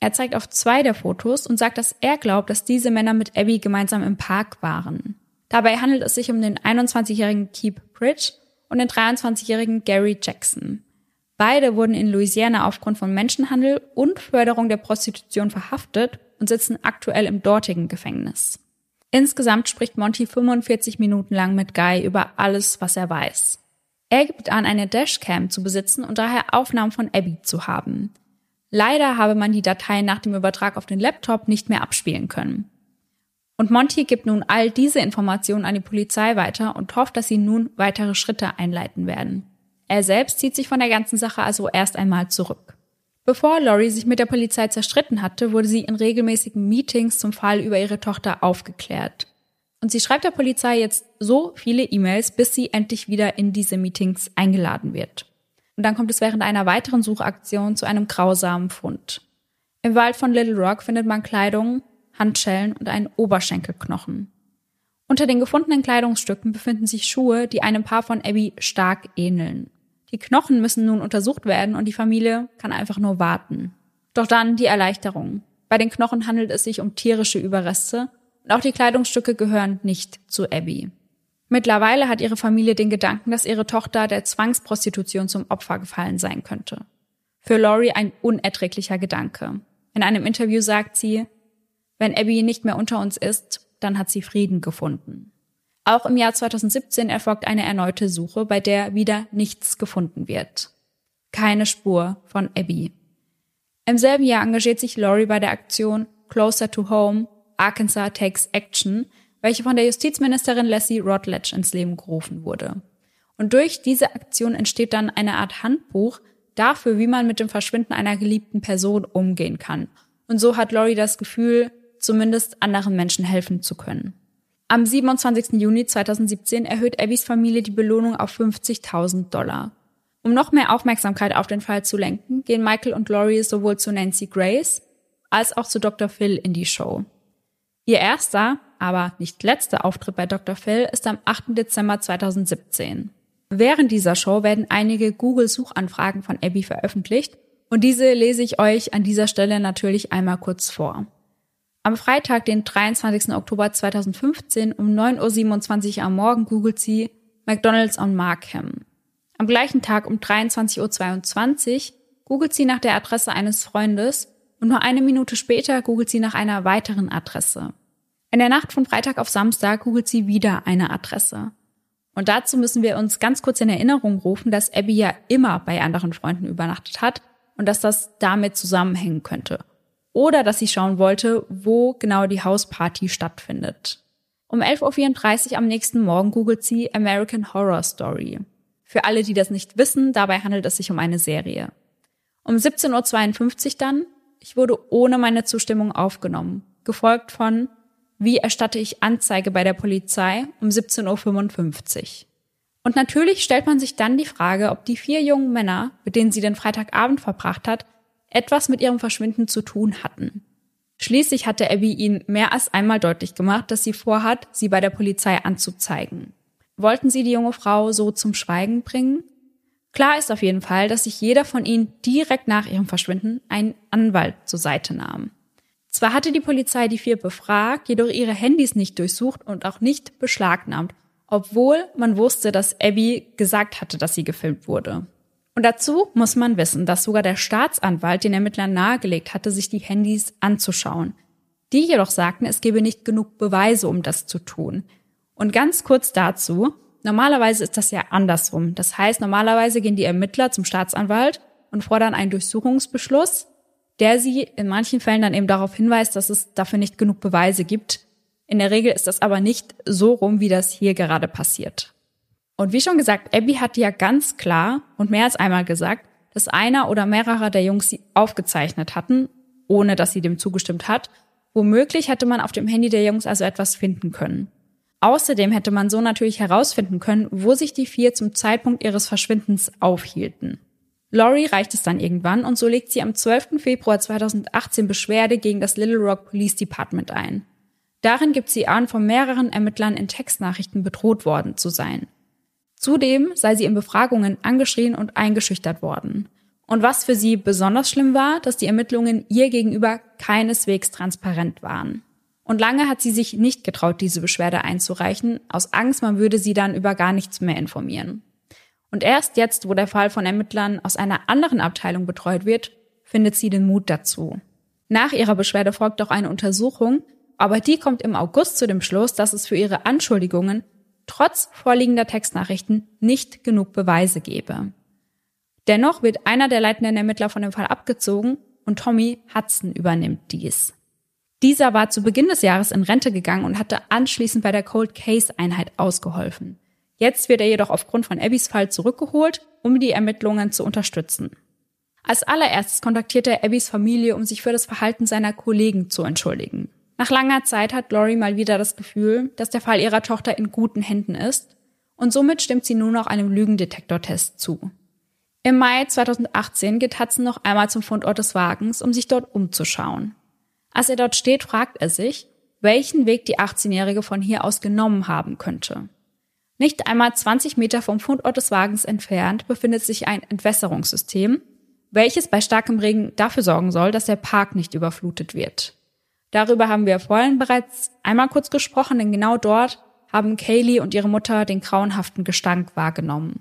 Er zeigt auf zwei der Fotos und sagt, dass er glaubt, dass diese Männer mit Abby gemeinsam im Park waren. Dabei handelt es sich um den 21-jährigen Keith Bridge und den 23-jährigen Gary Jackson. Beide wurden in Louisiana aufgrund von Menschenhandel und Förderung der Prostitution verhaftet und sitzen aktuell im dortigen Gefängnis. Insgesamt spricht Monty 45 Minuten lang mit Guy über alles, was er weiß. Er gibt an, eine Dashcam zu besitzen und daher Aufnahmen von Abby zu haben. Leider habe man die Dateien nach dem Übertrag auf den Laptop nicht mehr abspielen können. Und Monty gibt nun all diese Informationen an die Polizei weiter und hofft, dass sie nun weitere Schritte einleiten werden. Er selbst zieht sich von der ganzen Sache also erst einmal zurück. Bevor Lori sich mit der Polizei zerstritten hatte, wurde sie in regelmäßigen Meetings zum Fall über ihre Tochter aufgeklärt. Und sie schreibt der Polizei jetzt so viele E-Mails, bis sie endlich wieder in diese Meetings eingeladen wird. Und dann kommt es während einer weiteren Suchaktion zu einem grausamen Fund. Im Wald von Little Rock findet man Kleidung, Handschellen und einen Oberschenkelknochen. Unter den gefundenen Kleidungsstücken befinden sich Schuhe, die einem Paar von Abby stark ähneln. Die Knochen müssen nun untersucht werden und die Familie kann einfach nur warten. Doch dann die Erleichterung. Bei den Knochen handelt es sich um tierische Überreste und auch die Kleidungsstücke gehören nicht zu Abby. Mittlerweile hat ihre Familie den Gedanken, dass ihre Tochter der Zwangsprostitution zum Opfer gefallen sein könnte. Für Laurie ein unerträglicher Gedanke. In einem Interview sagt sie, wenn Abby nicht mehr unter uns ist, dann hat sie Frieden gefunden. Auch im Jahr 2017 erfolgt eine erneute Suche, bei der wieder nichts gefunden wird. Keine Spur von Abby. Im selben Jahr engagiert sich Laurie bei der Aktion Closer to Home, Arkansas Takes Action, welche von der Justizministerin Leslie Rutledge ins Leben gerufen wurde. Und durch diese Aktion entsteht dann eine Art Handbuch dafür, wie man mit dem Verschwinden einer geliebten Person umgehen kann. Und so hat Laurie das Gefühl, zumindest anderen Menschen helfen zu können. Am 27. Juni 2017 erhöht Abbys Familie die Belohnung auf 50.000 Dollar. Um noch mehr Aufmerksamkeit auf den Fall zu lenken, gehen Michael und Laurie sowohl zu Nancy Grace als auch zu Dr. Phil in die Show. Ihr erster, aber nicht letzter Auftritt bei Dr. Phil ist am 8. Dezember 2017. Während dieser Show werden einige Google-Suchanfragen von Abby veröffentlicht und diese lese ich euch an dieser Stelle natürlich einmal kurz vor. Am Freitag, den 23. Oktober 2015 um 9.27 Uhr am Morgen googelt sie McDonald's on Markham. Am gleichen Tag um 23.22 Uhr googelt sie nach der Adresse eines Freundes und nur eine Minute später googelt sie nach einer weiteren Adresse. In der Nacht von Freitag auf Samstag googelt sie wieder eine Adresse. Und dazu müssen wir uns ganz kurz in Erinnerung rufen, dass Abby ja immer bei anderen Freunden übernachtet hat und dass das damit zusammenhängen könnte oder dass sie schauen wollte, wo genau die Hausparty stattfindet. Um 11.34 Uhr am nächsten Morgen googelt sie American Horror Story. Für alle, die das nicht wissen, dabei handelt es sich um eine Serie. Um 17.52 Uhr dann, ich wurde ohne meine Zustimmung aufgenommen, gefolgt von wie erstatte ich Anzeige bei der Polizei um 17.55 Uhr. Und natürlich stellt man sich dann die Frage, ob die vier jungen Männer, mit denen sie den Freitagabend verbracht hat, etwas mit ihrem Verschwinden zu tun hatten. Schließlich hatte Abby ihnen mehr als einmal deutlich gemacht, dass sie vorhat, sie bei der Polizei anzuzeigen. Wollten sie die junge Frau so zum Schweigen bringen? Klar ist auf jeden Fall, dass sich jeder von ihnen direkt nach ihrem Verschwinden einen Anwalt zur Seite nahm. Zwar hatte die Polizei die vier befragt, jedoch ihre Handys nicht durchsucht und auch nicht beschlagnahmt, obwohl man wusste, dass Abby gesagt hatte, dass sie gefilmt wurde. Und dazu muss man wissen, dass sogar der Staatsanwalt den Ermittlern nahegelegt hatte, sich die Handys anzuschauen. Die jedoch sagten, es gebe nicht genug Beweise, um das zu tun. Und ganz kurz dazu, normalerweise ist das ja andersrum. Das heißt, normalerweise gehen die Ermittler zum Staatsanwalt und fordern einen Durchsuchungsbeschluss, der sie in manchen Fällen dann eben darauf hinweist, dass es dafür nicht genug Beweise gibt. In der Regel ist das aber nicht so rum, wie das hier gerade passiert. Und wie schon gesagt, Abby hat ja ganz klar und mehr als einmal gesagt, dass einer oder mehrere der Jungs sie aufgezeichnet hatten, ohne dass sie dem zugestimmt hat. Womöglich hätte man auf dem Handy der Jungs also etwas finden können. Außerdem hätte man so natürlich herausfinden können, wo sich die vier zum Zeitpunkt ihres Verschwindens aufhielten. Laurie reicht es dann irgendwann und so legt sie am 12. Februar 2018 Beschwerde gegen das Little Rock Police Department ein. Darin gibt sie an, von mehreren Ermittlern in Textnachrichten bedroht worden zu sein. Zudem sei sie in Befragungen angeschrien und eingeschüchtert worden. Und was für sie besonders schlimm war, dass die Ermittlungen ihr gegenüber keineswegs transparent waren. Und lange hat sie sich nicht getraut, diese Beschwerde einzureichen, aus Angst, man würde sie dann über gar nichts mehr informieren. Und erst jetzt, wo der Fall von Ermittlern aus einer anderen Abteilung betreut wird, findet sie den Mut dazu. Nach ihrer Beschwerde folgt auch eine Untersuchung, aber die kommt im August zu dem Schluss, dass es für ihre Anschuldigungen trotz vorliegender Textnachrichten nicht genug Beweise gebe. Dennoch wird einer der leitenden Ermittler von dem Fall abgezogen und Tommy Hudson übernimmt dies. Dieser war zu Beginn des Jahres in Rente gegangen und hatte anschließend bei der Cold Case Einheit ausgeholfen. Jetzt wird er jedoch aufgrund von Abbys Fall zurückgeholt, um die Ermittlungen zu unterstützen. Als allererstes kontaktierte er Abbys Familie, um sich für das Verhalten seiner Kollegen zu entschuldigen. Nach langer Zeit hat Lori mal wieder das Gefühl, dass der Fall ihrer Tochter in guten Händen ist und somit stimmt sie nun noch einem Lügendetektortest zu. Im Mai 2018 geht Hudson noch einmal zum Fundort des Wagens, um sich dort umzuschauen. Als er dort steht, fragt er sich, welchen Weg die 18-Jährige von hier aus genommen haben könnte. Nicht einmal 20 Meter vom Fundort des Wagens entfernt befindet sich ein Entwässerungssystem, welches bei starkem Regen dafür sorgen soll, dass der Park nicht überflutet wird. Darüber haben wir vorhin bereits einmal kurz gesprochen, denn genau dort haben Kaylee und ihre Mutter den grauenhaften Gestank wahrgenommen.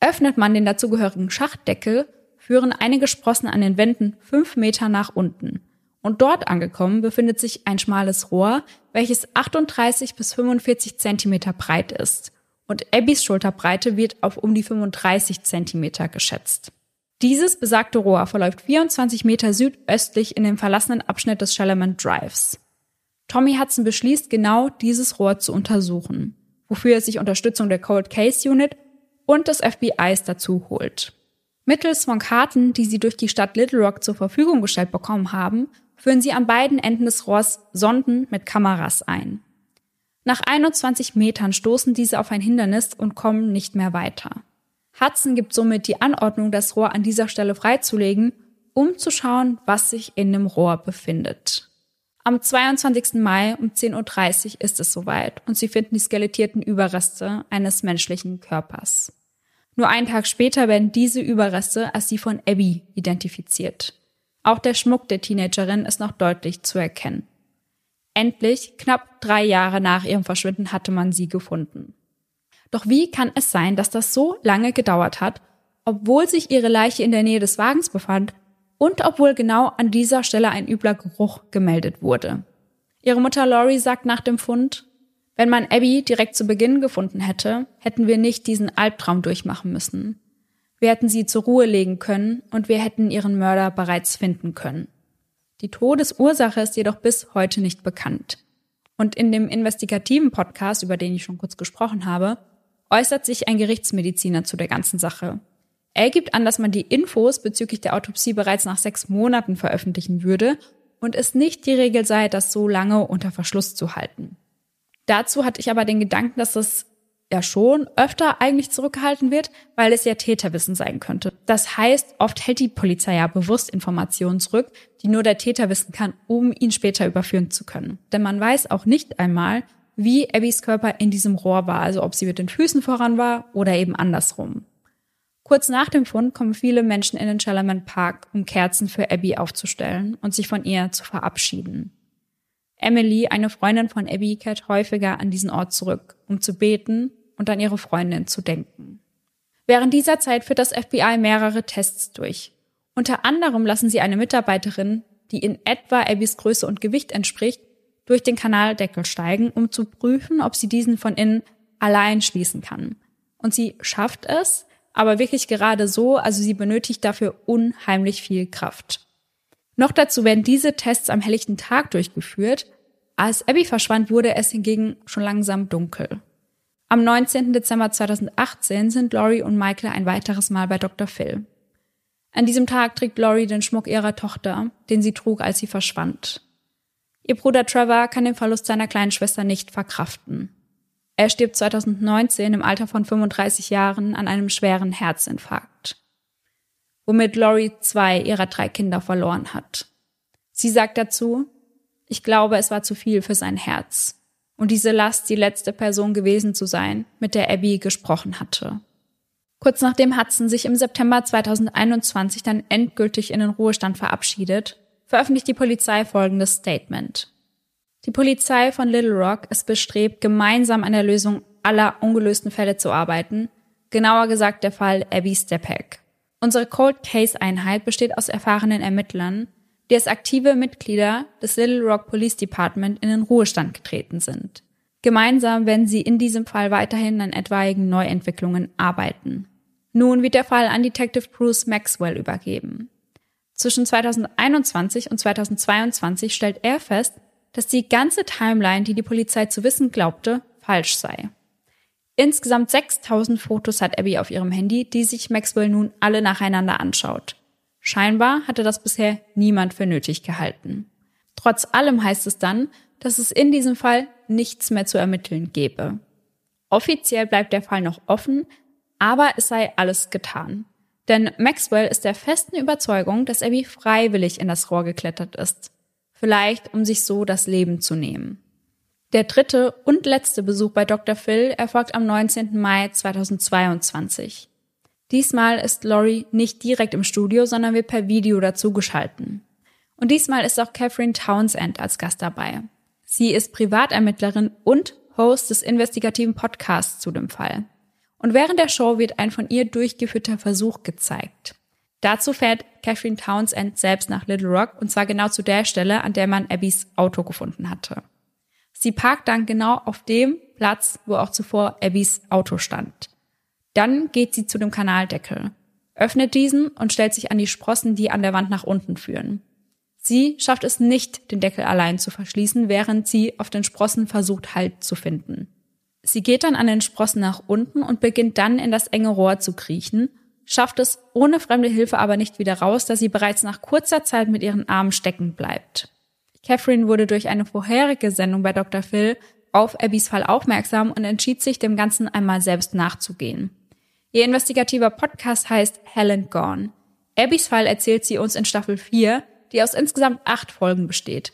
Öffnet man den dazugehörigen Schachtdeckel, führen einige Sprossen an den Wänden fünf Meter nach unten. Und dort angekommen befindet sich ein schmales Rohr, welches 38 bis 45 Zentimeter breit ist und Abbys Schulterbreite wird auf um die 35 Zentimeter geschätzt. Dieses besagte Rohr verläuft 24 Meter südöstlich in den verlassenen Abschnitt des Shallerman Drives. Tommy Hudson beschließt, genau dieses Rohr zu untersuchen, wofür er sich Unterstützung der Cold Case Unit und des FBIs dazu holt. Mittels von Karten, die sie durch die Stadt Little Rock zur Verfügung gestellt bekommen haben, führen sie an beiden Enden des Rohrs Sonden mit Kameras ein. Nach 21 Metern stoßen diese auf ein Hindernis und kommen nicht mehr weiter. Hudson gibt somit die Anordnung, das Rohr an dieser Stelle freizulegen, um zu schauen, was sich in dem Rohr befindet. Am 22. Mai um 10.30 Uhr ist es soweit und sie finden die skelettierten Überreste eines menschlichen Körpers. Nur einen Tag später werden diese Überreste als die von Abby identifiziert. Auch der Schmuck der Teenagerin ist noch deutlich zu erkennen. Endlich, knapp drei Jahre nach ihrem Verschwinden, hatte man sie gefunden. Doch wie kann es sein, dass das so lange gedauert hat, obwohl sich ihre Leiche in der Nähe des Wagens befand und obwohl genau an dieser Stelle ein übler Geruch gemeldet wurde? Ihre Mutter Laurie sagt nach dem Fund, wenn man Abby direkt zu Beginn gefunden hätte, hätten wir nicht diesen Albtraum durchmachen müssen. Wir hätten sie zur Ruhe legen können und wir hätten ihren Mörder bereits finden können. Die Todesursache ist jedoch bis heute nicht bekannt. Und in dem investigativen Podcast, über den ich schon kurz gesprochen habe, äußert sich ein Gerichtsmediziner zu der ganzen Sache. Er gibt an, dass man die Infos bezüglich der Autopsie bereits nach sechs Monaten veröffentlichen würde und es nicht die Regel sei, das so lange unter Verschluss zu halten. Dazu hatte ich aber den Gedanken, dass das ja schon öfter eigentlich zurückgehalten wird, weil es ja Täterwissen sein könnte. Das heißt, oft hält die Polizei ja bewusst Informationen zurück, die nur der Täter wissen kann, um ihn später überführen zu können. Denn man weiß auch nicht einmal, wie Abbys Körper in diesem Rohr war, also ob sie mit den Füßen voran war oder eben andersrum. Kurz nach dem Fund kommen viele Menschen in den Shallerman Park, um Kerzen für Abby aufzustellen und sich von ihr zu verabschieden. Emily, eine Freundin von Abby, kehrt häufiger an diesen Ort zurück, um zu beten und an ihre Freundin zu denken. Während dieser Zeit führt das FBI mehrere Tests durch. Unter anderem lassen sie eine Mitarbeiterin, die in etwa Abbys Größe und Gewicht entspricht, durch den Kanaldeckel steigen, um zu prüfen, ob sie diesen von innen allein schließen kann. Und sie schafft es, aber wirklich gerade so, also sie benötigt dafür unheimlich viel Kraft. Noch dazu werden diese Tests am helllichten Tag durchgeführt. Als Abby verschwand, wurde es hingegen schon langsam dunkel. Am 19. Dezember 2018 sind Laurie und Michael ein weiteres Mal bei Dr. Phil. An diesem Tag trägt Laurie den Schmuck ihrer Tochter, den sie trug, als sie verschwand. Ihr Bruder Trevor kann den Verlust seiner kleinen Schwester nicht verkraften. Er stirbt 2019 im Alter von 35 Jahren an einem schweren Herzinfarkt, womit Laurie zwei ihrer drei Kinder verloren hat. Sie sagt dazu, ich glaube, es war zu viel für sein Herz und diese Last die letzte Person gewesen zu sein, mit der Abby gesprochen hatte. Kurz nachdem Hudson sich im September 2021 dann endgültig in den Ruhestand verabschiedet, veröffentlicht die Polizei folgendes Statement. Die Polizei von Little Rock ist bestrebt, gemeinsam an der Lösung aller ungelösten Fälle zu arbeiten, genauer gesagt der Fall Abby Stepek. Unsere Cold Case Einheit besteht aus erfahrenen Ermittlern, die als aktive Mitglieder des Little Rock Police Department in den Ruhestand getreten sind. Gemeinsam werden sie in diesem Fall weiterhin an etwaigen Neuentwicklungen arbeiten. Nun wird der Fall an Detective Bruce Maxwell übergeben. Zwischen 2021 und 2022 stellt er fest, dass die ganze Timeline, die die Polizei zu wissen glaubte, falsch sei. Insgesamt 6000 Fotos hat Abby auf ihrem Handy, die sich Maxwell nun alle nacheinander anschaut. Scheinbar hatte das bisher niemand für nötig gehalten. Trotz allem heißt es dann, dass es in diesem Fall nichts mehr zu ermitteln gebe. Offiziell bleibt der Fall noch offen, aber es sei alles getan. Denn Maxwell ist der festen Überzeugung, dass Abby freiwillig in das Rohr geklettert ist. Vielleicht, um sich so das Leben zu nehmen. Der dritte und letzte Besuch bei Dr. Phil erfolgt am 19. Mai 2022. Diesmal ist Laurie nicht direkt im Studio, sondern wird per Video dazugeschalten. Und diesmal ist auch Catherine Townsend als Gast dabei. Sie ist Privatermittlerin und Host des investigativen Podcasts zu dem Fall. Und während der Show wird ein von ihr durchgeführter Versuch gezeigt. Dazu fährt Catherine Townsend selbst nach Little Rock und zwar genau zu der Stelle, an der man Abbys Auto gefunden hatte. Sie parkt dann genau auf dem Platz, wo auch zuvor Abbys Auto stand. Dann geht sie zu dem Kanaldeckel, öffnet diesen und stellt sich an die Sprossen, die an der Wand nach unten führen. Sie schafft es nicht, den Deckel allein zu verschließen, während sie auf den Sprossen versucht, Halt zu finden. Sie geht dann an den Sprossen nach unten und beginnt dann in das enge Rohr zu kriechen, schafft es ohne fremde Hilfe aber nicht wieder raus, da sie bereits nach kurzer Zeit mit ihren Armen stecken bleibt. Catherine wurde durch eine vorherige Sendung bei Dr. Phil auf Abbys Fall aufmerksam und entschied sich, dem Ganzen einmal selbst nachzugehen. Ihr investigativer Podcast heißt Helen Gone. Abbys Fall erzählt sie uns in Staffel 4, die aus insgesamt acht Folgen besteht.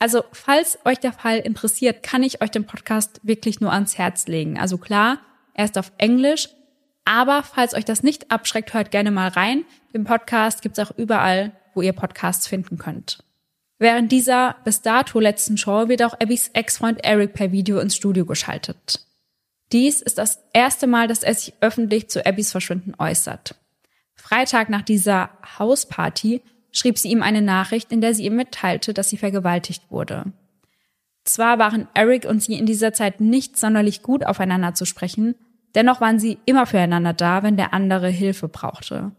Also, falls euch der Fall interessiert, kann ich euch den Podcast wirklich nur ans Herz legen. Also klar, er ist auf Englisch, aber falls euch das nicht abschreckt, hört gerne mal rein. Den Podcast gibt's auch überall, wo ihr Podcasts finden könnt. Während dieser bis dato letzten Show wird auch Abbys Ex-Freund Eric per Video ins Studio geschaltet. Dies ist das erste Mal, dass er sich öffentlich zu Abbys Verschwinden äußert. Freitag nach dieser Hausparty schrieb sie ihm eine Nachricht, in der sie ihm mitteilte, dass sie vergewaltigt wurde. Zwar waren Eric und sie in dieser Zeit nicht sonderlich gut aufeinander zu sprechen, dennoch waren sie immer füreinander da, wenn der andere Hilfe brauchte.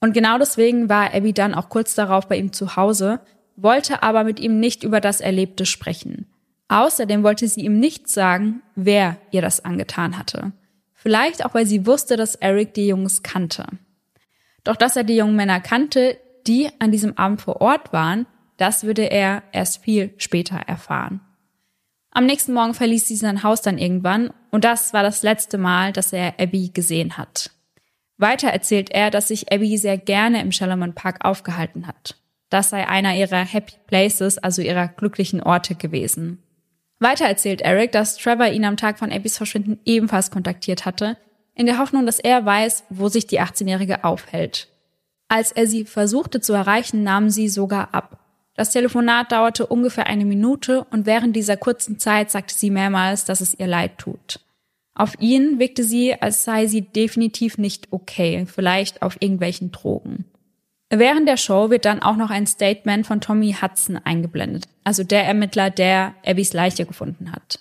Und genau deswegen war Abby dann auch kurz darauf bei ihm zu Hause, wollte aber mit ihm nicht über das Erlebte sprechen. Außerdem wollte sie ihm nicht sagen, wer ihr das angetan hatte. Vielleicht auch, weil sie wusste, dass Eric die Jungs kannte. Doch dass er die jungen Männer kannte, die an diesem Abend vor Ort waren, das würde er erst viel später erfahren. Am nächsten Morgen verließ sie sein Haus dann irgendwann und das war das letzte Mal, dass er Abby gesehen hat. Weiter erzählt er, dass sich Abby sehr gerne im Shalomon Park aufgehalten hat. Das sei einer ihrer Happy Places, also ihrer glücklichen Orte gewesen. Weiter erzählt Eric, dass Trevor ihn am Tag von Abbys Verschwinden ebenfalls kontaktiert hatte, in der Hoffnung, dass er weiß, wo sich die 18-Jährige aufhält. Als er sie versuchte zu erreichen, nahm sie sogar ab. Das Telefonat dauerte ungefähr eine Minute und während dieser kurzen Zeit sagte sie mehrmals, dass es ihr leid tut. Auf ihn wirkte sie, als sei sie definitiv nicht okay, vielleicht auf irgendwelchen Drogen. Während der Show wird dann auch noch ein Statement von Tommy Hudson eingeblendet, also der Ermittler, der Abbys Leiche gefunden hat.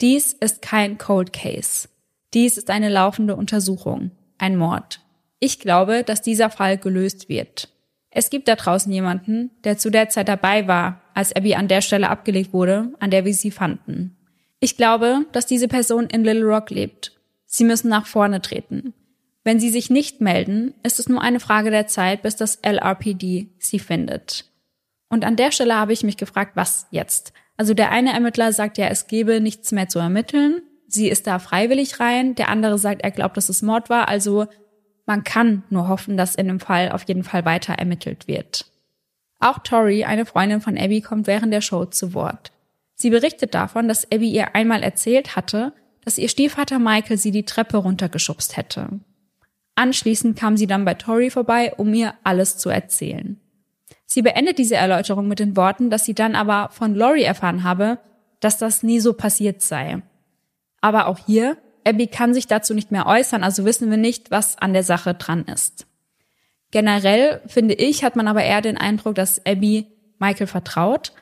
Dies ist kein Cold Case. Dies ist eine laufende Untersuchung, ein Mord. Ich glaube, dass dieser Fall gelöst wird. Es gibt da draußen jemanden, der zu der Zeit dabei war, als Abby an der Stelle abgelegt wurde, an der wir sie fanden. Ich glaube, dass diese Person in Little Rock lebt. Sie müssen nach vorne treten. Wenn sie sich nicht melden, ist es nur eine Frage der Zeit, bis das LRPD sie findet. Und an der Stelle habe ich mich gefragt, was jetzt? Also der eine Ermittler sagt ja, es gebe nichts mehr zu ermitteln. Sie ist da freiwillig rein. Der andere sagt, er glaubt, dass es Mord war. Also man kann nur hoffen, dass in dem Fall auf jeden Fall weiter ermittelt wird. Auch Tori, eine Freundin von Abby, kommt während der Show zu Wort. Sie berichtet davon, dass Abby ihr einmal erzählt hatte, dass ihr Stiefvater Michael sie die Treppe runtergeschubst hätte. Anschließend kam sie dann bei Tori vorbei, um ihr alles zu erzählen. Sie beendet diese Erläuterung mit den Worten, dass sie dann aber von Lori erfahren habe, dass das nie so passiert sei. Aber auch hier, Abby kann sich dazu nicht mehr äußern, also wissen wir nicht, was an der Sache dran ist. Generell, finde ich, hat man aber eher den Eindruck, dass Abby Michael vertraut,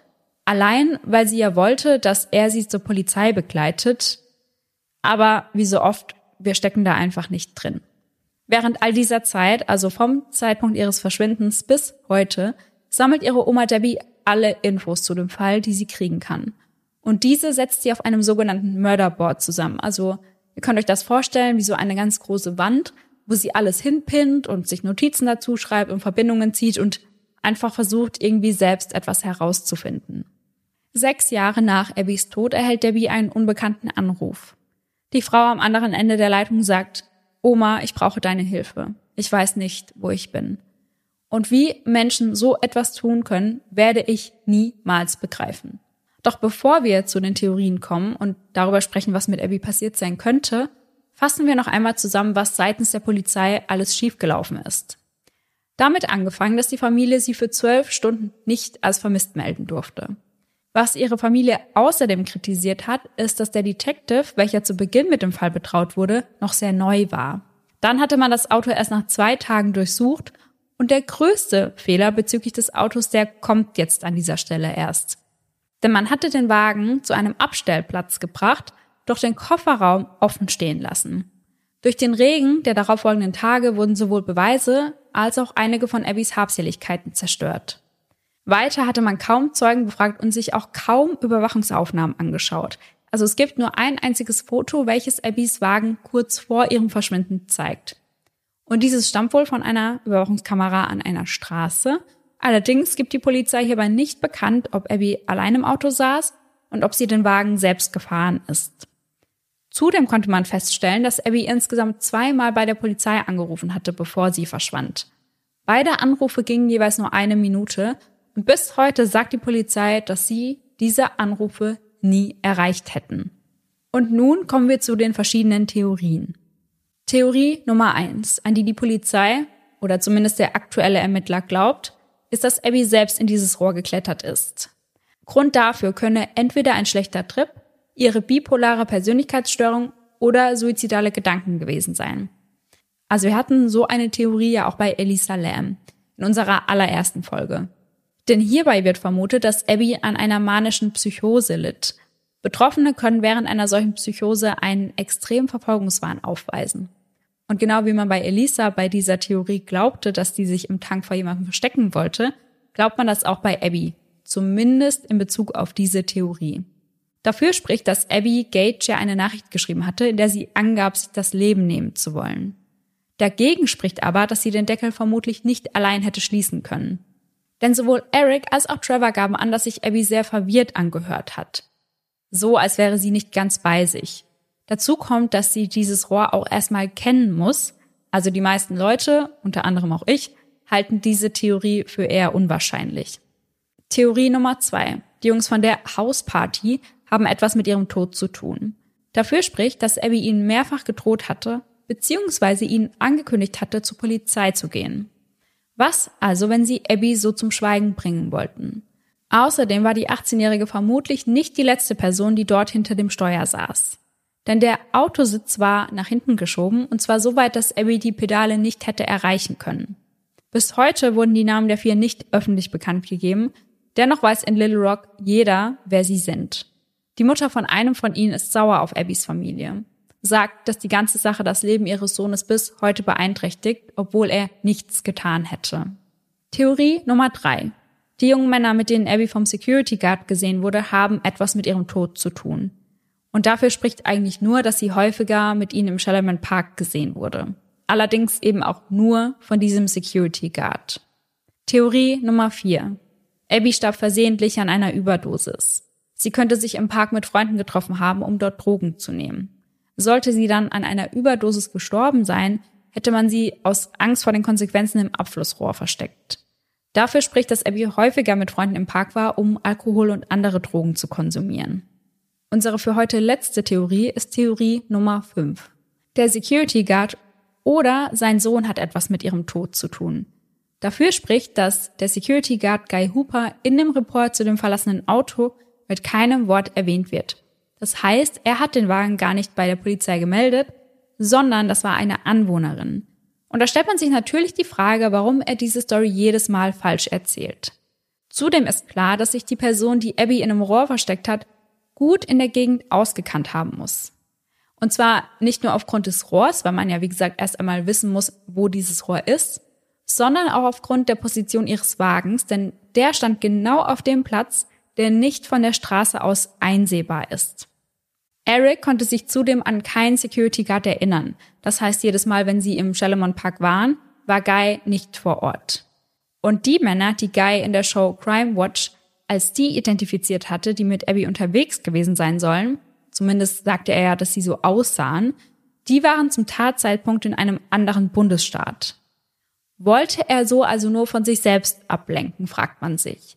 allein weil sie ja wollte, dass er sie zur Polizei begleitet. Aber wie so oft, wir stecken da einfach nicht drin. Während all dieser Zeit, also vom Zeitpunkt ihres Verschwindens bis heute, sammelt ihre Oma Debbie alle Infos zu dem Fall, die sie kriegen kann. Und diese setzt sie auf einem sogenannten Murderboard zusammen. Also ihr könnt euch das vorstellen wie so eine ganz große Wand, wo sie alles hinpinnt und sich Notizen dazu schreibt und Verbindungen zieht und einfach versucht, irgendwie selbst etwas herauszufinden. Sechs Jahre nach Abbys Tod erhält Debbie einen unbekannten Anruf. Die Frau am anderen Ende der Leitung sagt, Oma, ich brauche deine Hilfe. Ich weiß nicht, wo ich bin. Und wie Menschen so etwas tun können, werde ich niemals begreifen. Doch bevor wir zu den Theorien kommen und darüber sprechen, was mit Abby passiert sein könnte, fassen wir noch einmal zusammen, was seitens der Polizei alles schiefgelaufen ist. Damit angefangen, dass die Familie sie für zwölf Stunden nicht als vermisst melden durfte. Was ihre Familie außerdem kritisiert hat, ist, dass der Detective, welcher zu Beginn mit dem Fall betraut wurde, noch sehr neu war. Dann hatte man das Auto erst nach zwei Tagen durchsucht und der größte Fehler bezüglich des Autos, der kommt jetzt an dieser Stelle erst. Denn man hatte den Wagen zu einem Abstellplatz gebracht, doch den Kofferraum offen stehen lassen. Durch den Regen der darauffolgenden Tage wurden sowohl Beweise als auch einige von Abbys Habseligkeiten zerstört. Weiter hatte man kaum Zeugen befragt und sich auch kaum Überwachungsaufnahmen angeschaut. Also es gibt nur ein einziges Foto, welches Abbys Wagen kurz vor ihrem Verschwinden zeigt. Und dieses stammt wohl von einer Überwachungskamera an einer Straße. Allerdings gibt die Polizei hierbei nicht bekannt, ob Abby allein im Auto saß und ob sie den Wagen selbst gefahren ist. Zudem konnte man feststellen, dass Abby insgesamt zweimal bei der Polizei angerufen hatte, bevor sie verschwand. Beide Anrufe gingen jeweils nur eine Minute und bis heute sagt die Polizei, dass sie diese Anrufe nie erreicht hätten. Und nun kommen wir zu den verschiedenen Theorien. Theorie Nummer eins, an die die Polizei oder zumindest der aktuelle Ermittler glaubt, ist, dass Abby selbst in dieses Rohr geklettert ist. Grund dafür könne entweder ein schlechter Trip, ihre bipolare Persönlichkeitsstörung oder suizidale Gedanken gewesen sein. Also wir hatten so eine Theorie ja auch bei Elisa Lam in unserer allerersten Folge. Denn hierbei wird vermutet, dass Abby an einer manischen Psychose litt. Betroffene können während einer solchen Psychose einen extremen Verfolgungswahn aufweisen. Und genau wie man bei Elisa bei dieser Theorie glaubte, dass die sich im Tank vor jemandem verstecken wollte, glaubt man das auch bei Abby. Zumindest in Bezug auf diese Theorie. Dafür spricht, dass Abby Gage ja eine Nachricht geschrieben hatte, in der sie angab, sich das Leben nehmen zu wollen. Dagegen spricht aber, dass sie den Deckel vermutlich nicht allein hätte schließen können. Denn sowohl Eric als auch Trevor gaben an, dass sich Abby sehr verwirrt angehört hat. So, als wäre sie nicht ganz bei sich. Dazu kommt, dass sie dieses Rohr auch erstmal kennen muss. Also die meisten Leute, unter anderem auch ich, halten diese Theorie für eher unwahrscheinlich. Theorie Nummer zwei. Die Jungs von der Hausparty haben etwas mit ihrem Tod zu tun. Dafür spricht, dass Abby ihnen mehrfach gedroht hatte, beziehungsweise ihnen angekündigt hatte, zur Polizei zu gehen. Was also, wenn sie Abby so zum Schweigen bringen wollten? Außerdem war die 18-Jährige vermutlich nicht die letzte Person, die dort hinter dem Steuer saß. Denn der Autositz war nach hinten geschoben und zwar so weit, dass Abby die Pedale nicht hätte erreichen können. Bis heute wurden die Namen der vier nicht öffentlich bekannt gegeben, dennoch weiß in Little Rock jeder, wer sie sind. Die Mutter von einem von ihnen ist sauer auf Abbys Familie, sagt, dass die ganze Sache das Leben ihres Sohnes bis heute beeinträchtigt, obwohl er nichts getan hätte. Theorie Nummer drei. Die jungen Männer, mit denen Abby vom Security Guard gesehen wurde, haben etwas mit ihrem Tod zu tun. Und dafür spricht eigentlich nur, dass sie häufiger mit ihnen im Shellerman Park gesehen wurde. Allerdings eben auch nur von diesem Security Guard. Theorie Nummer vier. Abby starb versehentlich an einer Überdosis. Sie könnte sich im Park mit Freunden getroffen haben, um dort Drogen zu nehmen. Sollte sie dann an einer Überdosis gestorben sein, hätte man sie aus Angst vor den Konsequenzen im Abflussrohr versteckt. Dafür spricht, dass Abby häufiger mit Freunden im Park war, um Alkohol und andere Drogen zu konsumieren. Unsere für heute letzte Theorie ist Theorie Nummer 5. Der Security Guard oder sein Sohn hat etwas mit ihrem Tod zu tun. Dafür spricht, dass der Security Guard Guy Hooper in dem Report zu dem verlassenen Auto mit keinem Wort erwähnt wird. Das heißt, er hat den Wagen gar nicht bei der Polizei gemeldet, sondern das war eine Anwohnerin. Und da stellt man sich natürlich die Frage, warum er diese Story jedes Mal falsch erzählt. Zudem ist klar, dass sich die Person, die Abby in einem Rohr versteckt hat, gut in der Gegend ausgekannt haben muss. Und zwar nicht nur aufgrund des Rohrs, weil man ja wie gesagt erst einmal wissen muss, wo dieses Rohr ist, sondern auch aufgrund der Position ihres Wagens, denn der stand genau auf dem Platz, der nicht von der Straße aus einsehbar ist. Eric konnte sich zudem an keinen Security Guard erinnern. Das heißt, jedes Mal, wenn sie im Shalimon Park waren, war Guy nicht vor Ort. Und die Männer, die Guy in der Show Crime Watch als die identifiziert hatte, die mit Abby unterwegs gewesen sein sollen, zumindest sagte er ja, dass sie so aussahen, die waren zum Tatzeitpunkt in einem anderen Bundesstaat. Wollte er so also nur von sich selbst ablenken, fragt man sich.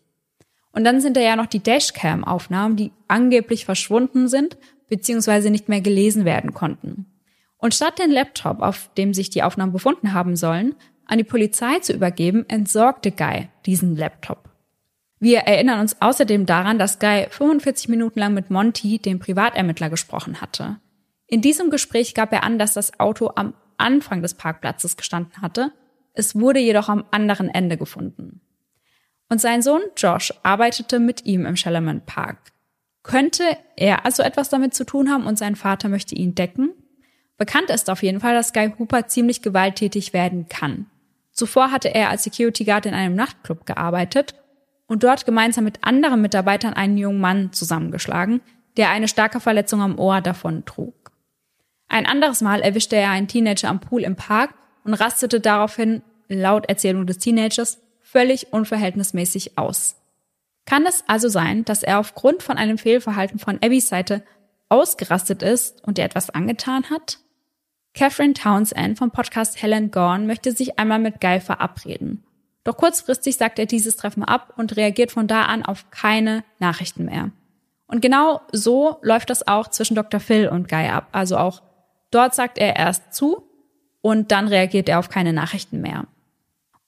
Und dann sind da ja noch die Dashcam-Aufnahmen, die angeblich verschwunden sind bzw. nicht mehr gelesen werden konnten. Und statt den Laptop, auf dem sich die Aufnahmen befunden haben sollen, an die Polizei zu übergeben, entsorgte Guy diesen Laptop. Wir erinnern uns außerdem daran, dass Guy 45 Minuten lang mit Monty, dem Privatermittler, gesprochen hatte. In diesem Gespräch gab er an, dass das Auto am Anfang des Parkplatzes gestanden hatte. Es wurde jedoch am anderen Ende gefunden. Und sein Sohn Josh arbeitete mit ihm im Shellerman Park. Könnte er also etwas damit zu tun haben und sein Vater möchte ihn decken? Bekannt ist auf jeden Fall, dass Guy Hooper ziemlich gewalttätig werden kann. Zuvor hatte er als Security Guard in einem Nachtclub gearbeitet und dort gemeinsam mit anderen Mitarbeitern einen jungen Mann zusammengeschlagen, der eine starke Verletzung am Ohr davon trug. Ein anderes Mal erwischte er einen Teenager am Pool im Park und rastete daraufhin, laut Erzählung des Teenagers, völlig unverhältnismäßig aus. Kann es also sein, dass er aufgrund von einem Fehlverhalten von Abbys Seite ausgerastet ist und ihr etwas angetan hat? Catherine Townsend vom Podcast Helen Gorn möchte sich einmal mit Guy verabreden. Doch kurzfristig sagt er dieses Treffen ab und reagiert von da an auf keine Nachrichten mehr. Und genau so läuft das auch zwischen Dr. Phil und Guy ab. Also auch dort sagt er erst zu und dann reagiert er auf keine Nachrichten mehr.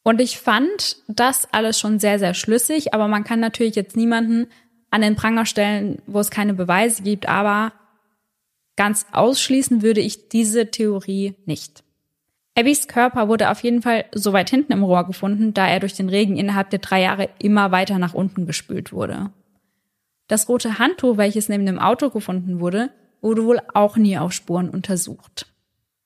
Und ich fand das alles schon sehr, sehr schlüssig, aber man kann natürlich jetzt niemanden an den Pranger stellen, wo es keine Beweise gibt, aber ganz ausschließen würde ich diese Theorie nicht. Abbys Körper wurde auf jeden Fall so weit hinten im Rohr gefunden, da er durch den Regen innerhalb der drei Jahre immer weiter nach unten gespült wurde. Das rote Handtuch, welches neben dem Auto gefunden wurde, wurde wohl auch nie auf Spuren untersucht.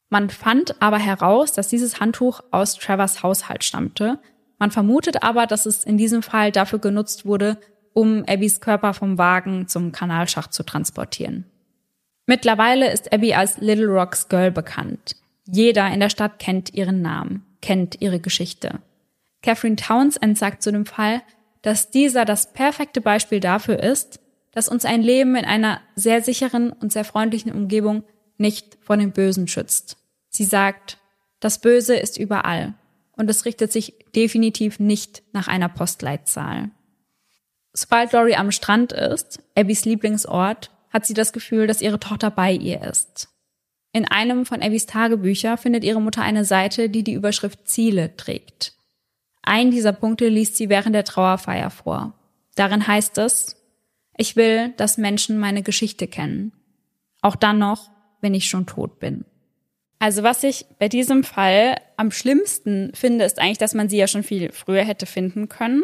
Man fand aber heraus, dass dieses Handtuch aus Travers Haushalt stammte. Man vermutet aber, dass es in diesem Fall dafür genutzt wurde, um Abbys Körper vom Wagen zum Kanalschacht zu transportieren. Mittlerweile ist Abby als Little Rocks Girl bekannt. Jeder in der Stadt kennt ihren Namen, kennt ihre Geschichte. Catherine Townsend sagt zu dem Fall, dass dieser das perfekte Beispiel dafür ist, dass uns ein Leben in einer sehr sicheren und sehr freundlichen Umgebung nicht vor dem Bösen schützt. Sie sagt, das Böse ist überall und es richtet sich definitiv nicht nach einer Postleitzahl. Sobald Lori am Strand ist, Abbys Lieblingsort, hat sie das Gefühl, dass ihre Tochter bei ihr ist. In einem von Abbys Tagebücher findet ihre Mutter eine Seite, die die Überschrift Ziele trägt. Ein dieser Punkte liest sie während der Trauerfeier vor. Darin heißt es, ich will, dass Menschen meine Geschichte kennen. Auch dann noch, wenn ich schon tot bin. Also was ich bei diesem Fall am schlimmsten finde, ist eigentlich, dass man sie ja schon viel früher hätte finden können.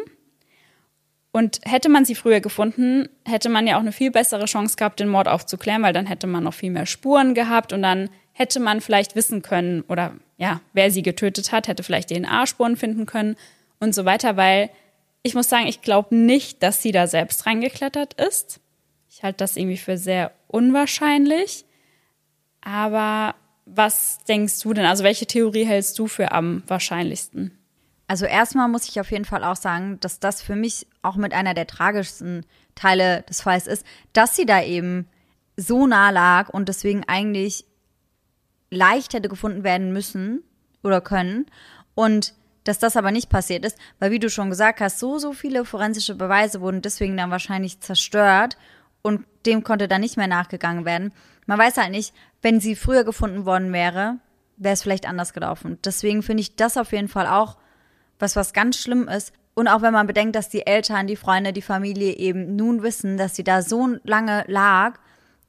Und hätte man sie früher gefunden, hätte man ja auch eine viel bessere Chance gehabt, den Mord aufzuklären, weil dann hätte man noch viel mehr Spuren gehabt und dann hätte man vielleicht wissen können oder ja, wer sie getötet hat, hätte vielleicht DNA-Spuren finden können und so weiter, weil ich muss sagen, ich glaube nicht, dass sie da selbst reingeklettert ist. Ich halte das irgendwie für sehr unwahrscheinlich. Aber was denkst du denn? Also welche Theorie hältst du für am wahrscheinlichsten? Also erstmal muss ich auf jeden Fall auch sagen, dass das für mich auch mit einer der tragischsten Teile des Falls ist, dass sie da eben so nah lag und deswegen eigentlich leicht hätte gefunden werden müssen oder können und dass das aber nicht passiert ist, weil wie du schon gesagt hast, so so viele forensische Beweise wurden deswegen dann wahrscheinlich zerstört und dem konnte dann nicht mehr nachgegangen werden. Man weiß halt nicht, wenn sie früher gefunden worden wäre, wäre es vielleicht anders gelaufen. Deswegen finde ich das auf jeden Fall auch was, was ganz schlimm ist. Und auch wenn man bedenkt, dass die Eltern, die Freunde, die Familie eben nun wissen, dass sie da so lange lag,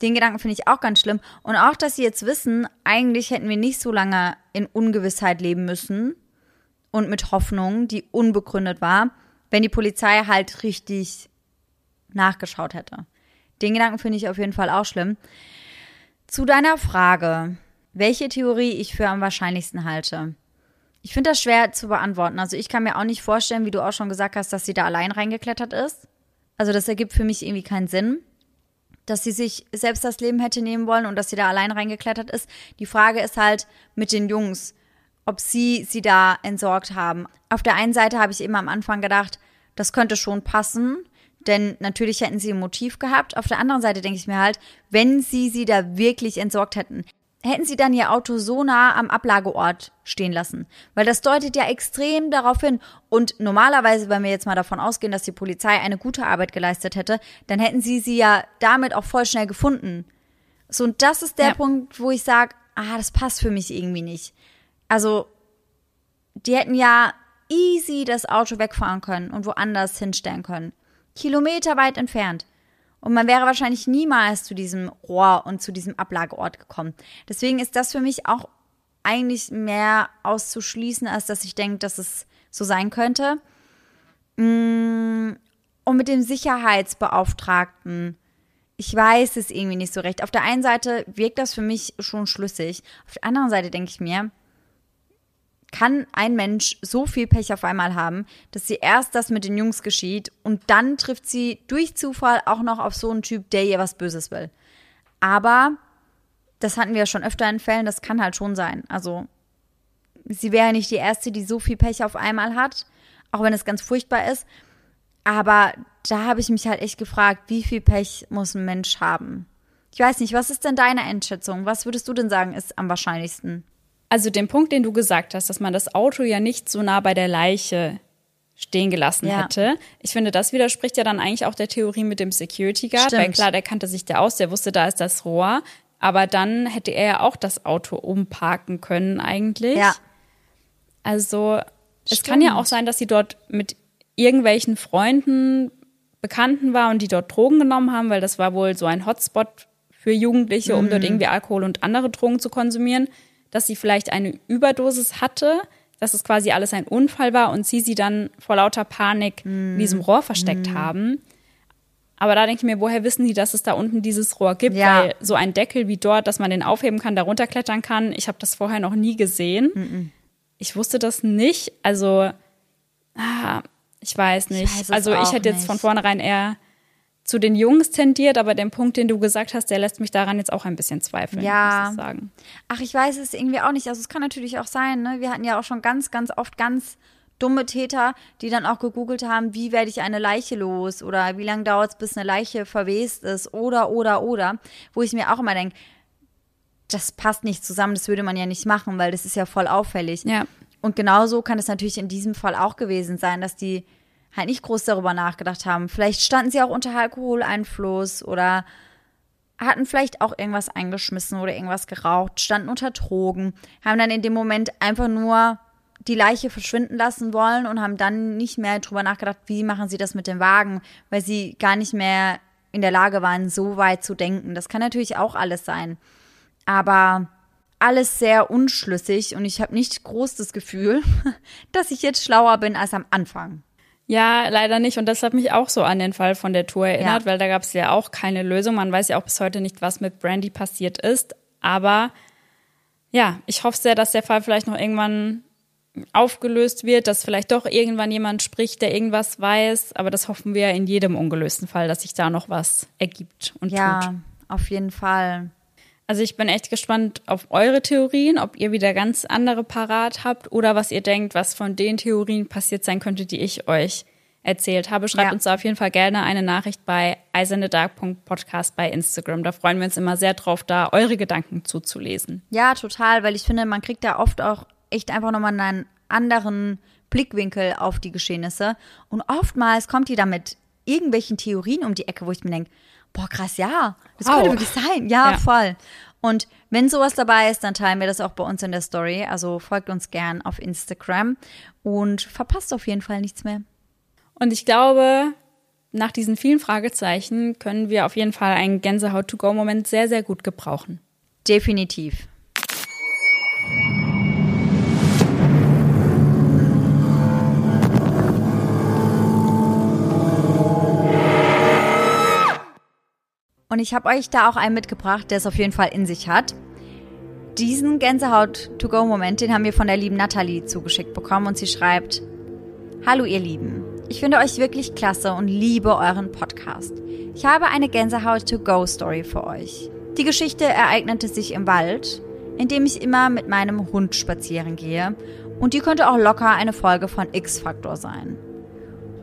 den Gedanken finde ich auch ganz schlimm. Und auch, dass sie jetzt wissen, eigentlich hätten wir nicht so lange in Ungewissheit leben müssen und mit Hoffnung, die unbegründet war, wenn die Polizei halt richtig nachgeschaut hätte. Den Gedanken finde ich auf jeden Fall auch schlimm. Zu deiner Frage, welche Theorie ich für am wahrscheinlichsten halte. Ich finde das schwer zu beantworten. Also ich kann mir auch nicht vorstellen, wie du auch schon gesagt hast, dass sie da allein reingeklettert ist. Also das ergibt für mich irgendwie keinen Sinn, dass sie sich selbst das Leben hätte nehmen wollen und dass sie da allein reingeklettert ist. Die Frage ist halt mit den Jungs, ob sie sie da entsorgt haben. Auf der einen Seite habe ich immer am Anfang gedacht, das könnte schon passen, denn natürlich hätten sie ein Motiv gehabt. Auf der anderen Seite denke ich mir halt, wenn sie sie da wirklich entsorgt hätten, hätten sie dann ihr Auto so nah am Ablageort stehen lassen. Weil das deutet ja extrem darauf hin. Und normalerweise, wenn wir jetzt mal davon ausgehen, dass die Polizei eine gute Arbeit geleistet hätte, dann hätten sie sie ja damit auch voll schnell gefunden. So, und das ist der ja. Punkt, wo ich sage, ah, das passt für mich irgendwie nicht. Also, die hätten ja easy das Auto wegfahren können und woanders hinstellen können kilometerweit entfernt. Und man wäre wahrscheinlich niemals zu diesem Rohr und zu diesem Ablageort gekommen. Deswegen ist das für mich auch eigentlich mehr auszuschließen, als dass ich denke, dass es so sein könnte. Mm, und mit dem Sicherheitsbeauftragten, ich weiß es irgendwie nicht so recht. Auf der einen Seite wirkt das für mich schon schlüssig. Auf der anderen Seite denke ich mir, kann ein Mensch so viel Pech auf einmal haben, dass sie erst das mit den Jungs geschieht und dann trifft sie durch Zufall auch noch auf so einen Typ, der ihr was Böses will. Aber das hatten wir ja schon öfter in Fällen, das kann halt schon sein. Also sie wäre nicht die erste, die so viel Pech auf einmal hat, auch wenn es ganz furchtbar ist. Aber da habe ich mich halt echt gefragt, wie viel Pech muss ein Mensch haben? Ich weiß nicht, was ist denn deine Einschätzung? Was würdest du denn sagen, ist am wahrscheinlichsten? Also den Punkt, den du gesagt hast, dass man das Auto ja nicht so nah bei der Leiche stehen gelassen ja. hätte. Ich finde, das widerspricht ja dann eigentlich auch der Theorie mit dem Security Guard, Stimmt. weil klar, der kannte sich da aus, der wusste, da ist das Rohr, aber dann hätte er ja auch das Auto umparken können eigentlich. Ja. Also es kann ja auch sein, dass sie dort mit irgendwelchen Freunden, Bekannten war und die dort Drogen genommen haben, weil das war wohl so ein Hotspot für Jugendliche, um mhm. dort irgendwie Alkohol und andere Drogen zu konsumieren dass sie vielleicht eine Überdosis hatte, dass es quasi alles ein Unfall war und sie sie dann vor lauter Panik mm. in diesem Rohr versteckt mm. haben. Aber da denke ich mir, woher wissen die, dass es da unten dieses Rohr gibt? Ja. Weil so ein Deckel wie dort, dass man den aufheben kann, da runterklettern kann, ich habe das vorher noch nie gesehen. Mm ich wusste das nicht. Also, ah, ich weiß nicht. Ich weiß also ich hätte jetzt nicht. von vornherein eher zu den Jungs tendiert, aber den Punkt, den du gesagt hast, der lässt mich daran jetzt auch ein bisschen zweifeln, ja. muss ich sagen. Ach, ich weiß es irgendwie auch nicht. Also es kann natürlich auch sein, ne? Wir hatten ja auch schon ganz, ganz oft ganz dumme Täter, die dann auch gegoogelt haben, wie werde ich eine Leiche los oder wie lange dauert es, bis eine Leiche verwest ist oder, oder, oder, wo ich mir auch immer denke, das passt nicht zusammen, das würde man ja nicht machen, weil das ist ja voll auffällig. Ja. Und genauso kann es natürlich in diesem Fall auch gewesen sein, dass die halt nicht groß darüber nachgedacht haben. Vielleicht standen sie auch unter Alkoholeinfluss oder hatten vielleicht auch irgendwas eingeschmissen oder irgendwas geraucht, standen unter Drogen, haben dann in dem Moment einfach nur die Leiche verschwinden lassen wollen und haben dann nicht mehr drüber nachgedacht, wie machen sie das mit dem Wagen, weil sie gar nicht mehr in der Lage waren, so weit zu denken. Das kann natürlich auch alles sein. Aber alles sehr unschlüssig und ich habe nicht groß das Gefühl, dass ich jetzt schlauer bin als am Anfang. Ja, leider nicht. Und das hat mich auch so an den Fall von der Tour erinnert, ja. weil da gab es ja auch keine Lösung. Man weiß ja auch bis heute nicht, was mit Brandy passiert ist. Aber ja, ich hoffe sehr, dass der Fall vielleicht noch irgendwann aufgelöst wird, dass vielleicht doch irgendwann jemand spricht, der irgendwas weiß. Aber das hoffen wir in jedem ungelösten Fall, dass sich da noch was ergibt und ja, tut. Ja, auf jeden Fall. Also ich bin echt gespannt auf eure Theorien, ob ihr wieder ganz andere parat habt oder was ihr denkt, was von den Theorien passiert sein könnte, die ich euch erzählt habe. Schreibt ja. uns da auf jeden Fall gerne eine Nachricht bei eisendedark.podcast bei Instagram. Da freuen wir uns immer sehr drauf, da eure Gedanken zuzulesen. Ja, total, weil ich finde, man kriegt da oft auch echt einfach nochmal einen anderen Blickwinkel auf die Geschehnisse. Und oftmals kommt die da mit irgendwelchen Theorien um die Ecke, wo ich mir denke, boah, krass, ja, das wow. könnte wirklich sein. Ja, ja, voll. Und wenn sowas dabei ist, dann teilen wir das auch bei uns in der Story. Also folgt uns gern auf Instagram und verpasst auf jeden Fall nichts mehr. Und ich glaube, nach diesen vielen Fragezeichen können wir auf jeden Fall einen Gänsehaut-to-go-Moment sehr, sehr gut gebrauchen. Definitiv. Und ich habe euch da auch einen mitgebracht, der es auf jeden Fall in sich hat. Diesen Gänsehaut-to-go-Moment, den haben wir von der lieben Natalie zugeschickt bekommen und sie schreibt, Hallo ihr Lieben, ich finde euch wirklich klasse und liebe euren Podcast. Ich habe eine Gänsehaut-to-go-Story für euch. Die Geschichte ereignete sich im Wald, in dem ich immer mit meinem Hund spazieren gehe und die könnte auch locker eine Folge von X-Factor sein.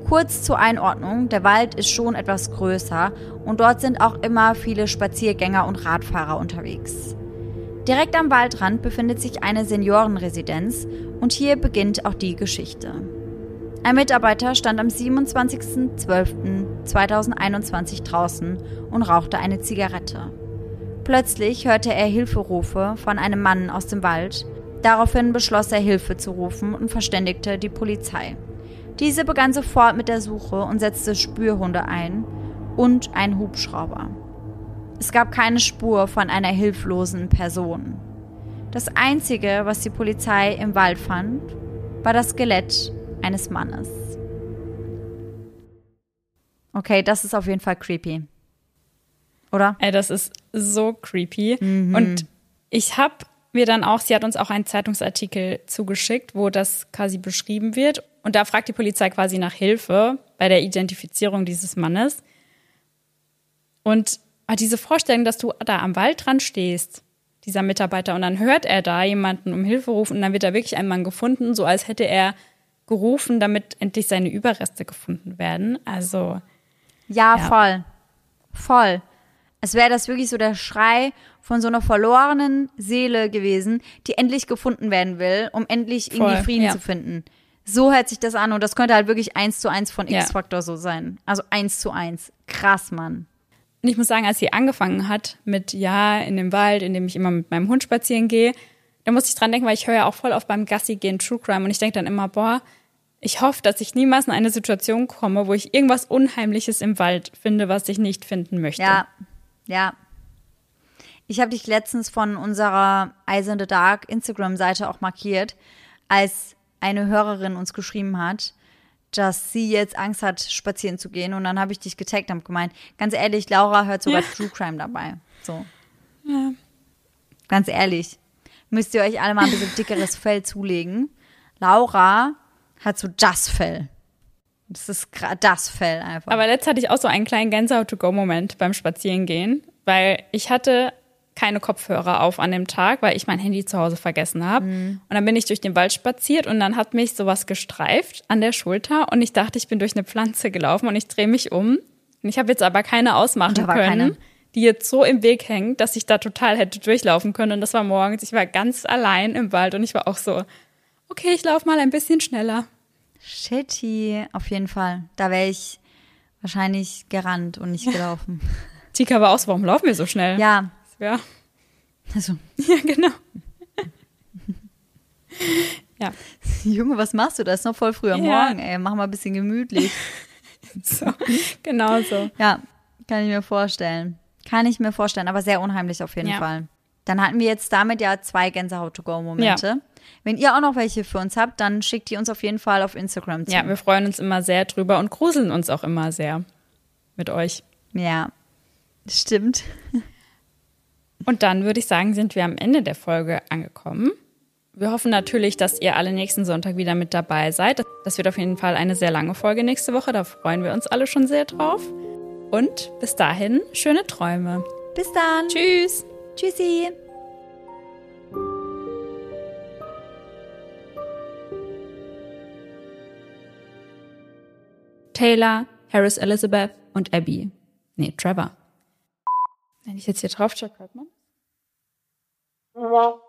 Kurz zur Einordnung, der Wald ist schon etwas größer und dort sind auch immer viele Spaziergänger und Radfahrer unterwegs. Direkt am Waldrand befindet sich eine Seniorenresidenz und hier beginnt auch die Geschichte. Ein Mitarbeiter stand am 27.12.2021 draußen und rauchte eine Zigarette. Plötzlich hörte er Hilferufe von einem Mann aus dem Wald. Daraufhin beschloss er Hilfe zu rufen und verständigte die Polizei. Diese begann sofort mit der Suche und setzte Spürhunde ein und einen Hubschrauber. Es gab keine Spur von einer hilflosen Person. Das Einzige, was die Polizei im Wald fand, war das Skelett eines Mannes. Okay, das ist auf jeden Fall creepy. Oder? Ey, das ist so creepy. Mhm. Und ich habe mir dann auch, sie hat uns auch einen Zeitungsartikel zugeschickt, wo das quasi beschrieben wird. Und da fragt die Polizei quasi nach Hilfe bei der Identifizierung dieses Mannes. Und diese Vorstellung, dass du da am Waldrand stehst, dieser Mitarbeiter, und dann hört er da jemanden um Hilfe rufen und dann wird da wirklich ein Mann gefunden, so als hätte er gerufen, damit endlich seine Überreste gefunden werden. Also. Ja, ja. voll. Voll. Es wäre das wirklich so der Schrei von so einer verlorenen Seele gewesen, die endlich gefunden werden will, um endlich Voll, irgendwie Frieden ja. zu finden. So hört sich das an und das könnte halt wirklich eins zu eins von X-Factor ja. so sein. Also eins zu eins. Krass, Mann. Und ich muss sagen, als sie angefangen hat mit Ja in dem Wald, in dem ich immer mit meinem Hund spazieren gehe, da musste ich dran denken, weil ich höre ja auch voll auf beim Gassi gehen True Crime und ich denke dann immer, boah, ich hoffe, dass ich niemals in eine Situation komme, wo ich irgendwas Unheimliches im Wald finde, was ich nicht finden möchte. Ja, ja. Ich habe dich letztens von unserer Eyes in the Dark Instagram-Seite auch markiert, als eine Hörerin uns geschrieben hat, dass sie jetzt Angst hat, spazieren zu gehen. Und dann habe ich dich getaggt und gemeint, ganz ehrlich, Laura hört sogar ja. True Crime dabei. So. Ja. Ganz ehrlich. Müsst ihr euch alle mal ein bisschen dickeres Fell zulegen. Laura hat so das Fell. Das ist das Fell einfach. Aber letzt hatte ich auch so einen kleinen Gänsehaut-to-go-Moment beim Spazierengehen, weil ich hatte keine Kopfhörer auf an dem Tag, weil ich mein Handy zu Hause vergessen habe. Und dann bin ich durch den Wald spaziert und dann hat mich sowas gestreift an der Schulter und ich dachte, ich bin durch eine Pflanze gelaufen und ich drehe mich um. Und ich habe jetzt aber keine ausmachen können, keine. die jetzt so im Weg hängt, dass ich da total hätte durchlaufen können. Und das war morgens. Ich war ganz allein im Wald und ich war auch so, okay, ich laufe mal ein bisschen schneller. Shitty, auf jeden Fall. Da wäre ich wahrscheinlich gerannt und nicht gelaufen. Tika war auch so, warum laufen wir so schnell? Ja, Ja, also, ja genau. ja, Junge, was machst du? Das ist noch voll früh am Ja. Morgen, ey. Mach mal ein bisschen gemütlich. so, genau so. Ja, kann ich mir vorstellen. Kann ich mir vorstellen, aber sehr unheimlich auf jeden Ja. Fall. Dann hatten wir jetzt damit ja zwei Gänsehaut-to-go-Momente. Wenn ihr auch noch welche für uns habt, dann schickt die uns auf jeden Fall auf Instagram zu. Ja, wir freuen uns immer sehr drüber und gruseln uns auch immer sehr mit euch. ja. Stimmt. Und dann würde ich sagen, sind wir am Ende der Folge angekommen. Wir hoffen natürlich, dass ihr alle nächsten Sonntag wieder mit dabei seid. Das wird auf jeden Fall eine sehr lange Folge nächste Woche. Da freuen wir uns alle schon sehr drauf. Und bis dahin, schöne Träume. Bis dann. Tschüss. Tschüssi. Taylor, Harris Elizabeth und Abby. Nee, Trevor. Wenn ich jetzt hier drauf schaue, hört man? Was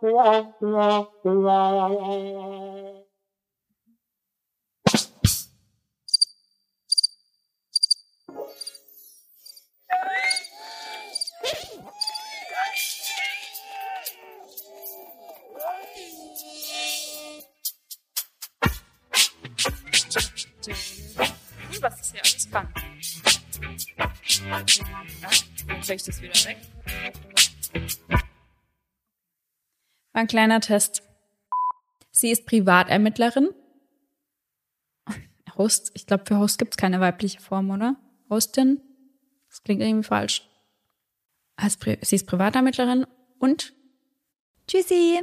ist hier alles kann. Dann ich das wieder weg. Ein kleiner Test. Sie ist Privatermittlerin. Host, ich glaube, für Host gibt's keine weibliche Form, oder? Hostin? Das klingt irgendwie falsch. Sie ist Privatermittlerin und Tschüssi.